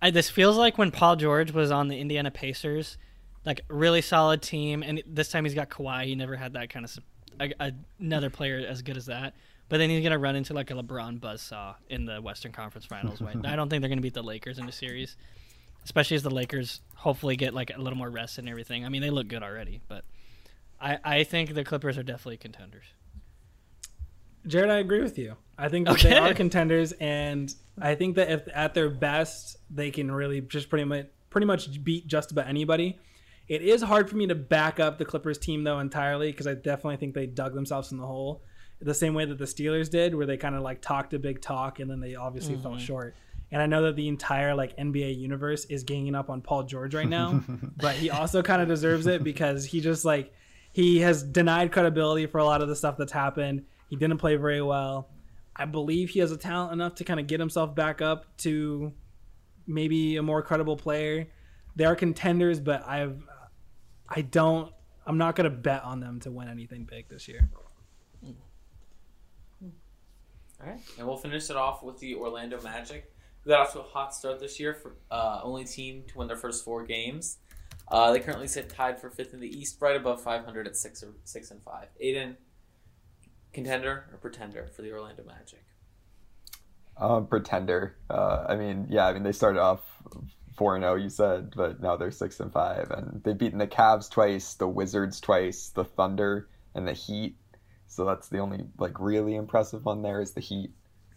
[SPEAKER 4] I, this feels like when Paul George was on the Indiana Pacers, like really solid team, and this time he's got Kawhi. He never had that kind of a, a, another player as good as that. But then he's gonna run into like a LeBron buzzsaw in the Western Conference Finals. Way I don't think they're gonna beat the Lakers in the series, especially as the Lakers hopefully get like a little more rest and everything. I mean, they look good already, but I I think the Clippers are definitely contenders.
[SPEAKER 5] Jared, I agree with you. I think that they are contenders, and I think that if at their best they can really just pretty much pretty much beat just about anybody. It is hard for me to back up the Clippers team though entirely because I definitely think they dug themselves in the hole, the same way that the Steelers did, where they kind of like talked a big talk and then they obviously fell mm-hmm. short. And I know that the entire like NBA universe is ganging up on Paul George right now, but he also kind of deserves it because he just like he has denied credibility for a lot of the stuff that's happened. He didn't play very well. I believe he has a talent enough to kind of get himself back up to maybe a more credible player. They are contenders, but I've I don't I'm not gonna bet on them to win anything big this year.
[SPEAKER 2] All right, and we'll finish it off with the Orlando Magic, who got off to a hot start this year for uh, only team to win their first four games. Uh, they currently sit tied for fifth in the East, right above 500 at six or six and five. Aiden, contender or pretender for the Orlando Magic?
[SPEAKER 3] Um, pretender. Uh, I mean, yeah, I mean they started off four and zero. You said, but now they're six and five, and they've beaten the Cavs twice, the Wizards twice, the Thunder, and the Heat. So that's the only like really impressive one there is the Heat,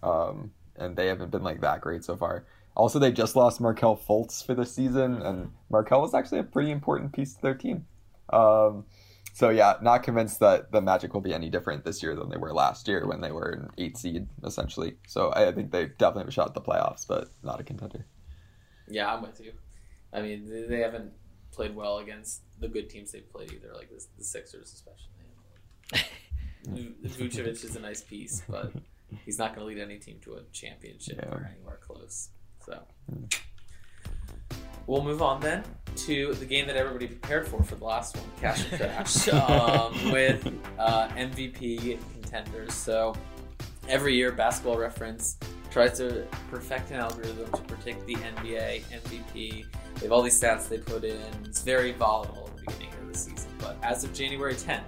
[SPEAKER 3] um, and they haven't been like that great so far. Also, they just lost Markelle Fultz for the season, and Markelle was actually a pretty important piece to their team. Um, so yeah, not convinced that the Magic will be any different this year than they were last year when they were an eight seed essentially. So I think they definitely have a shot at the playoffs, but not a contender.
[SPEAKER 2] Yeah, I'm with you. I mean, they- haven't played well against the good teams they've played either, like the, the Sixers especially. Vucevic is a nice piece, but he's not going to lead any team to a championship
[SPEAKER 3] Yeah.
[SPEAKER 2] or anywhere close. So hmm. We'll move on then to the game that everybody prepared for for the last one, Cash or Trash, um, with uh, MVP contenders. So every year, Basketball Reference tries to perfect an algorithm to predict the NBA MVP. They have all these stats they put in. It's very volatile at the beginning of the season. But as of January 10th,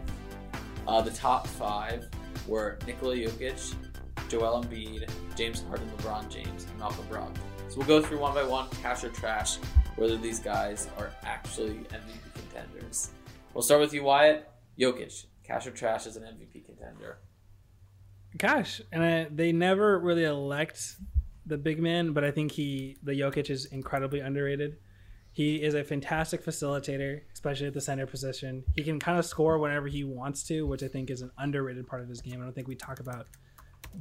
[SPEAKER 2] uh, the top five were Nikola Jokic, Joel Embiid, James Harden, LeBron James, and Malcolm Brogdon. So we'll go through one by one, cash or trash, whether these guys are actually MVP contenders. We'll start with you, Wyatt. Jokic, cash or trash as an MVP contender.
[SPEAKER 5] Gosh, and I, they never really elect the big man, but I think he, the Jokic, is incredibly underrated. He is a fantastic facilitator, especially at the center position. He can kind of score whenever he wants to, which I think is an underrated part of his game. I don't think we talk about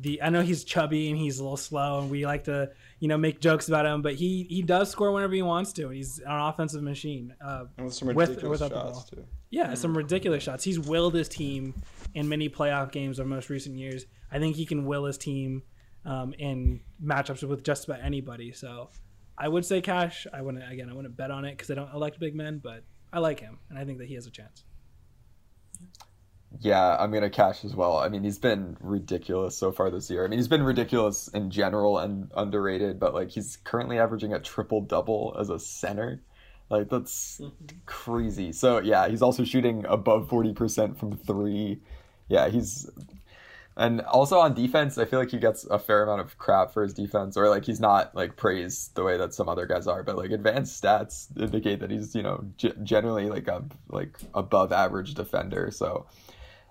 [SPEAKER 5] the. I know he's chubby and he's a little slow, and we like to, you know, make jokes about him, but he he does score whenever he wants to, and he's an offensive machine. Uh,
[SPEAKER 1] with some
[SPEAKER 5] With-
[SPEAKER 1] ridiculous
[SPEAKER 5] the
[SPEAKER 1] shots
[SPEAKER 5] ball.
[SPEAKER 1] too.
[SPEAKER 5] yeah, some ridiculous shots. He's willed his team in many playoff games of most recent years. I think he can will his team um, in matchups with just about anybody. So I would say Cash. I wouldn't again. I wouldn't bet on it because I don't elect big men, but I like him and I think that he has a chance.
[SPEAKER 3] Yeah, I'm gonna cash as well. I mean, he's been ridiculous so far this year. I mean, he's been ridiculous in general and underrated, but like he's currently averaging a triple double as a center. Like that's mm-hmm. crazy. So yeah, he's also shooting above forty percent from three. Yeah, he's and also on defense, I feel like he gets a fair amount of crap for his defense, or like he's not like praised the way that some other guys are. But like advanced stats indicate that he's you know g- generally like a like above average defender. So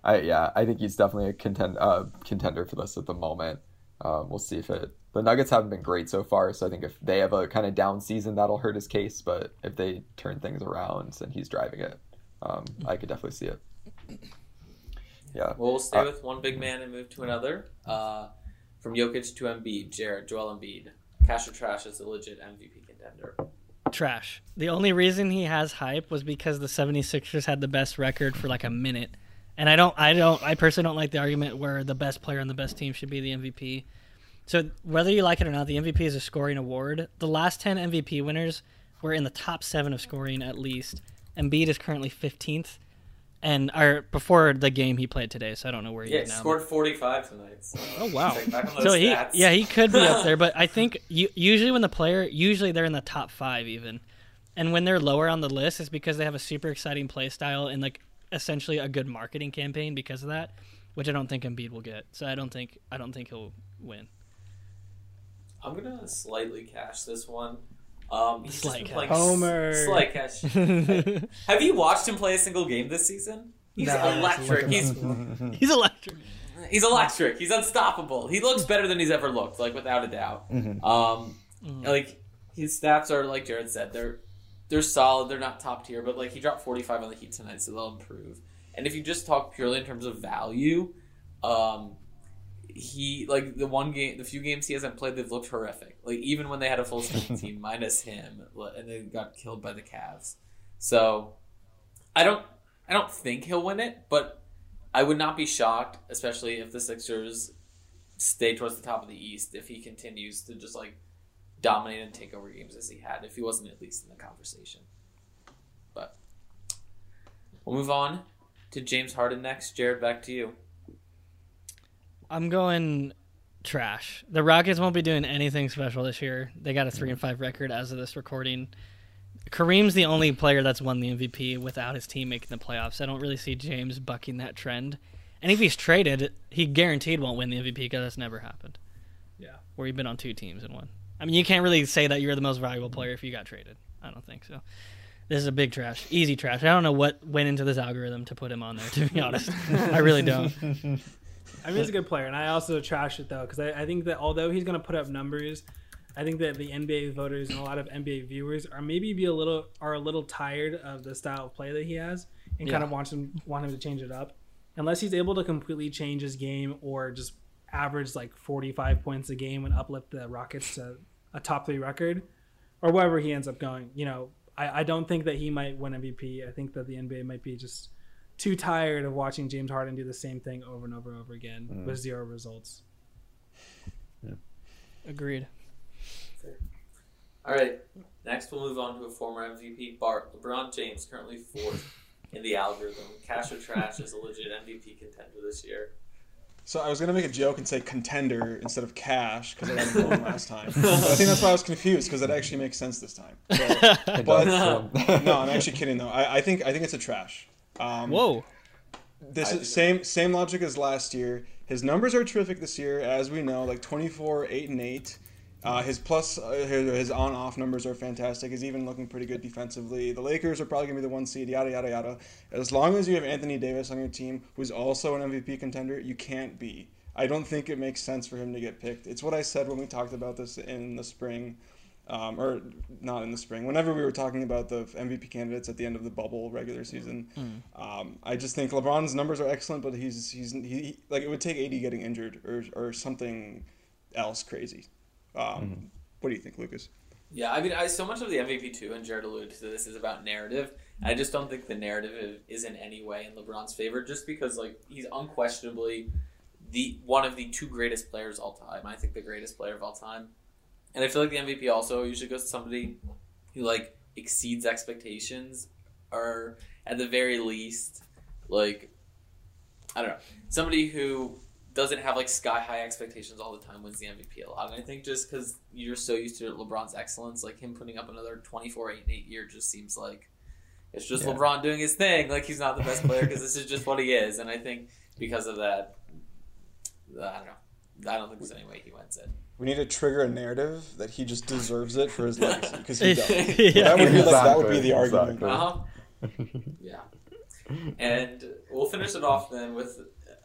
[SPEAKER 3] I yeah, I think he's definitely a contend uh, contender for this at the moment. Um, we'll see if it. The Nuggets haven't been great so far, so I think if they have a kind of down season, that'll hurt his case. But if they turn things around and he's driving it, um, I could definitely see it. Yeah,
[SPEAKER 2] Well, we'll stay
[SPEAKER 3] Uh,
[SPEAKER 2] with one big man and move to another. Uh, from Jokic to Embiid, Jared, Joel Embiid. Cash or trash is a legit MVP contender.
[SPEAKER 4] Trash. The only reason he has hype was because the 76ers had the best record for like a minute. And I don't I don't I personally don't like the argument where the best player on the best team should be the MVP. So whether you like it or not, the MVP is a scoring award. The last 10 MVP winners were in the top 7 of scoring at least. Embiid is currently 15th and or before the game he played today, so I don't know where he
[SPEAKER 2] Yeah,
[SPEAKER 4] is
[SPEAKER 2] he
[SPEAKER 4] now.
[SPEAKER 2] scored 45 tonight. So.
[SPEAKER 4] Oh wow! So he,
[SPEAKER 2] stats.
[SPEAKER 4] yeah, he could be up there, but I think you, usually when the player, usually they're in the top five even, and when they're lower on the list, it's because they have a super exciting play style and like essentially a good marketing campaign because of that, which I don't think Embiid will get. So I don't think I don't think he'll win.
[SPEAKER 2] I'm gonna slightly cash this one. Um, he's
[SPEAKER 4] Slight cash.
[SPEAKER 2] playing
[SPEAKER 5] Homer.
[SPEAKER 2] s- Slight cash. Have you watched him play a single game this season? He's
[SPEAKER 5] No,
[SPEAKER 2] electric. He's
[SPEAKER 4] He's electric.
[SPEAKER 2] he's electric. He's unstoppable. He looks better than he's ever looked, like without a doubt. Um, like his stats are like Jared said, they're they're solid. They're not top tier, but like he dropped 45 on the Heat tonight, so they'll improve. And if you just talk purely in terms of value, um, he like the one game, the few games he hasn't played, they've looked horrific. Like even when they had a full strength team minus him, and they got killed by the Cavs. So I don't, I don't think he'll win it, but I would not be shocked, especially if the Sixers stay towards the top of the East, if he continues to just like dominate and take over games as he had, if he wasn't at least in the conversation. But we'll move on to James Harden next. Jared, back to you.
[SPEAKER 4] I'm going trash. The Rockets won't be doing anything special this year. They got a three and five record as of this recording. Kareem's the only player that's won the MVP without his team making the playoffs. I don't really see James bucking that trend. And if he's traded, he guaranteed won't win the MVP because that's never happened.
[SPEAKER 5] Yeah.
[SPEAKER 4] Where you've been on two teams and won. I mean, you can't really say that you're the most valuable player if you got traded. I don't think so. This is a big trash, easy trash. I don't know what went into this algorithm to put him on there. To be honest, I really don't.
[SPEAKER 5] I mean, he's a good player, and I also trash it though because I, I think that although he's going to put up numbers, I think that the NBA voters and a lot of NBA viewers are maybe be a little are a little tired of the style of play that he has and kind of wants him want him to change it up. Unless he's able to completely change his game or just average like 45 points a game and uplift the Rockets to a top three record, or wherever he ends up going, you know, I, I don't think that he might win MVP. I think that the NBA might be just too tired of watching James Harden do the same thing over and over and over again mm. with zero results.
[SPEAKER 4] Agreed.
[SPEAKER 2] All right. Next, we'll move on to a former MVP, Bart. LeBron James, currently fourth in the algorithm. Cash or Trash is a legit MVP contender this year.
[SPEAKER 1] So I was gonna make a joke and say contender instead of cash because I got it wrong last time. But I think that's why I was confused because it actually makes sense this time. So, but
[SPEAKER 3] does,
[SPEAKER 1] no, I'm actually kidding though. I, I think I think it's a trash. Um,
[SPEAKER 4] Whoa.
[SPEAKER 1] This
[SPEAKER 2] I-
[SPEAKER 1] is same same logic as last year. His numbers are terrific this year, as we know, like 24, 8, and 8. Uh, his plus, uh, his, his on off numbers are fantastic. He's even looking pretty good defensively. The Lakers are probably going to be the one seed, yada, yada, yada. As long as you have Anthony Davis on your team, who's also an MVP contender, you can't be. I don't think it makes sense for him to get picked. It's what I said when we talked about this in the spring, um, or not in the spring. Whenever we were talking about the MVP candidates at the end of the bubble regular season, um, I just think LeBron's numbers are excellent, but he's he's he like it would take AD getting injured or or something else crazy. Um, What do you think, Lucas?
[SPEAKER 2] Yeah, I mean, I, so much of the MVP too, and Jared alluded to this, is about narrative. I just don't think the narrative is in any way in LeBron's favor, just because like he's unquestionably the one of the two greatest players all time. I think the greatest player of all time, and I feel like the MVP also usually goes to somebody who like exceeds expectations, or at the very least, like I don't know, somebody who doesn't have like sky high expectations all the time wins the MVP a lot. And I think just because you're so used to LeBron's excellence, like him putting up another 24 8 and 8 year just seems like it's just
[SPEAKER 3] Yeah.
[SPEAKER 2] LeBron doing his thing. Like he's not the best player because this is just what he is. And I think because of that, I don't know. I don't think there's any way he wins it.
[SPEAKER 1] We need to trigger a narrative that he just deserves it for his legacy because he does.
[SPEAKER 4] Yeah.
[SPEAKER 1] That would be like that would be the argument.
[SPEAKER 3] exactly.
[SPEAKER 2] Uh huh. yeah. And we'll finish it off then with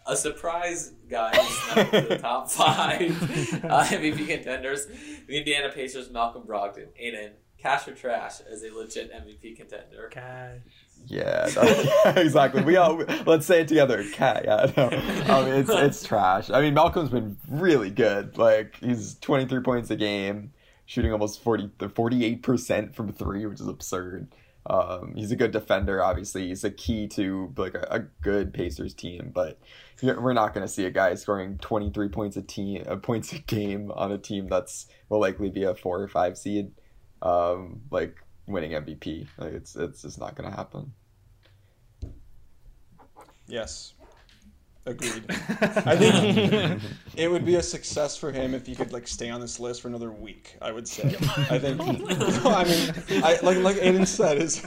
[SPEAKER 2] a surprise guy who's snuck into the top five uh, MVP contenders. The Indiana Pacers, Malcolm Brogdon, Aiden, cash or trash as a legit MVP contender.
[SPEAKER 5] Cash.
[SPEAKER 3] Yeah, that- exactly. We all let's say it together. Cat. Yeah, no. I mean, it's it's trash. I mean, Malcolm's been really good. Like he's 23 points a game, shooting almost 40 48 percent from three, which is absurd. Um, he's a good defender. Obviously, he's a key to like a, a good Pacers team. But we're not going to see a guy scoring 23 points a team, uh, points a game on a team that's will likely be a four or five seed. Um, like winning MVP. Like it's it's just not going to happen.
[SPEAKER 1] Yes. Agreed. I think it would be a success for him if he could like stay on this list for another week. I would say. I think. I mean, I like like Aiden said, his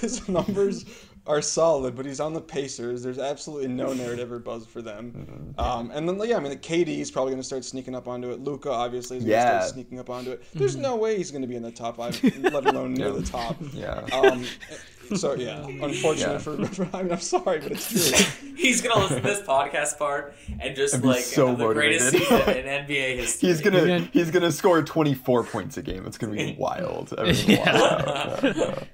[SPEAKER 1] his numbers are solid, but he's on the Pacers. There's absolutely no narrative or buzz for them. Um, and then yeah, I mean, the KD is probably going to start sneaking up onto it. Luka obviously is going to
[SPEAKER 3] Yeah.
[SPEAKER 1] start sneaking up onto it. There's no way he's going to be in the top five, let alone near the top.
[SPEAKER 3] Yeah.
[SPEAKER 1] Um, so yeah, unfortunate
[SPEAKER 3] Yeah.
[SPEAKER 1] For, for. I mean, I'm sorry, but it's true.
[SPEAKER 2] He's gonna listen to this podcast part and just
[SPEAKER 3] And
[SPEAKER 2] like
[SPEAKER 3] so
[SPEAKER 2] have the greatest season in NBA history.
[SPEAKER 3] He's gonna
[SPEAKER 4] gonna-
[SPEAKER 3] he's gonna score 24 points a game. It's gonna be wild. Everyone's
[SPEAKER 4] Yeah.
[SPEAKER 3] wild. Yeah, yeah.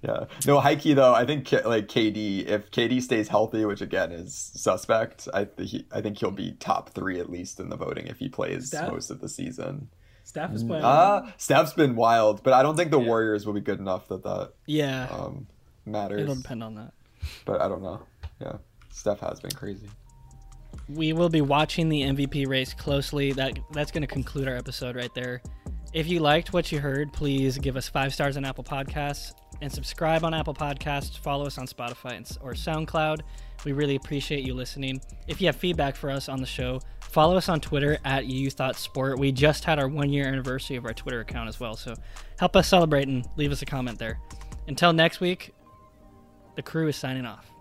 [SPEAKER 3] Yeah. No, Heike though. I think like KD, if KD stays healthy, which again is suspect, I th- he, I think he'll be top three at least in the voting if he plays
[SPEAKER 5] Steph?
[SPEAKER 3] most of the season.
[SPEAKER 5] Steph is playing.
[SPEAKER 3] Uh Steph's been wild, but I don't think the
[SPEAKER 2] Yeah.
[SPEAKER 3] Warriors will be good enough that that
[SPEAKER 4] Yeah.
[SPEAKER 3] um, matters.
[SPEAKER 4] It'll depend on that.
[SPEAKER 3] But I don't know. Yeah, Steph has been crazy.
[SPEAKER 4] we will be watching the MVP race closely. That that's going to conclude our episode right there. If you liked what you heard, please give us five stars on Apple Podcasts and subscribe on Apple Podcasts. Follow us on Spotify and, or SoundCloud. We really appreciate you listening. If you have feedback for us on the show, follow us on Twitter at You Thought Sport. We just had our one year anniversary of our Twitter account as well, so help us celebrate and leave us a comment there. Until next week, the crew is signing off.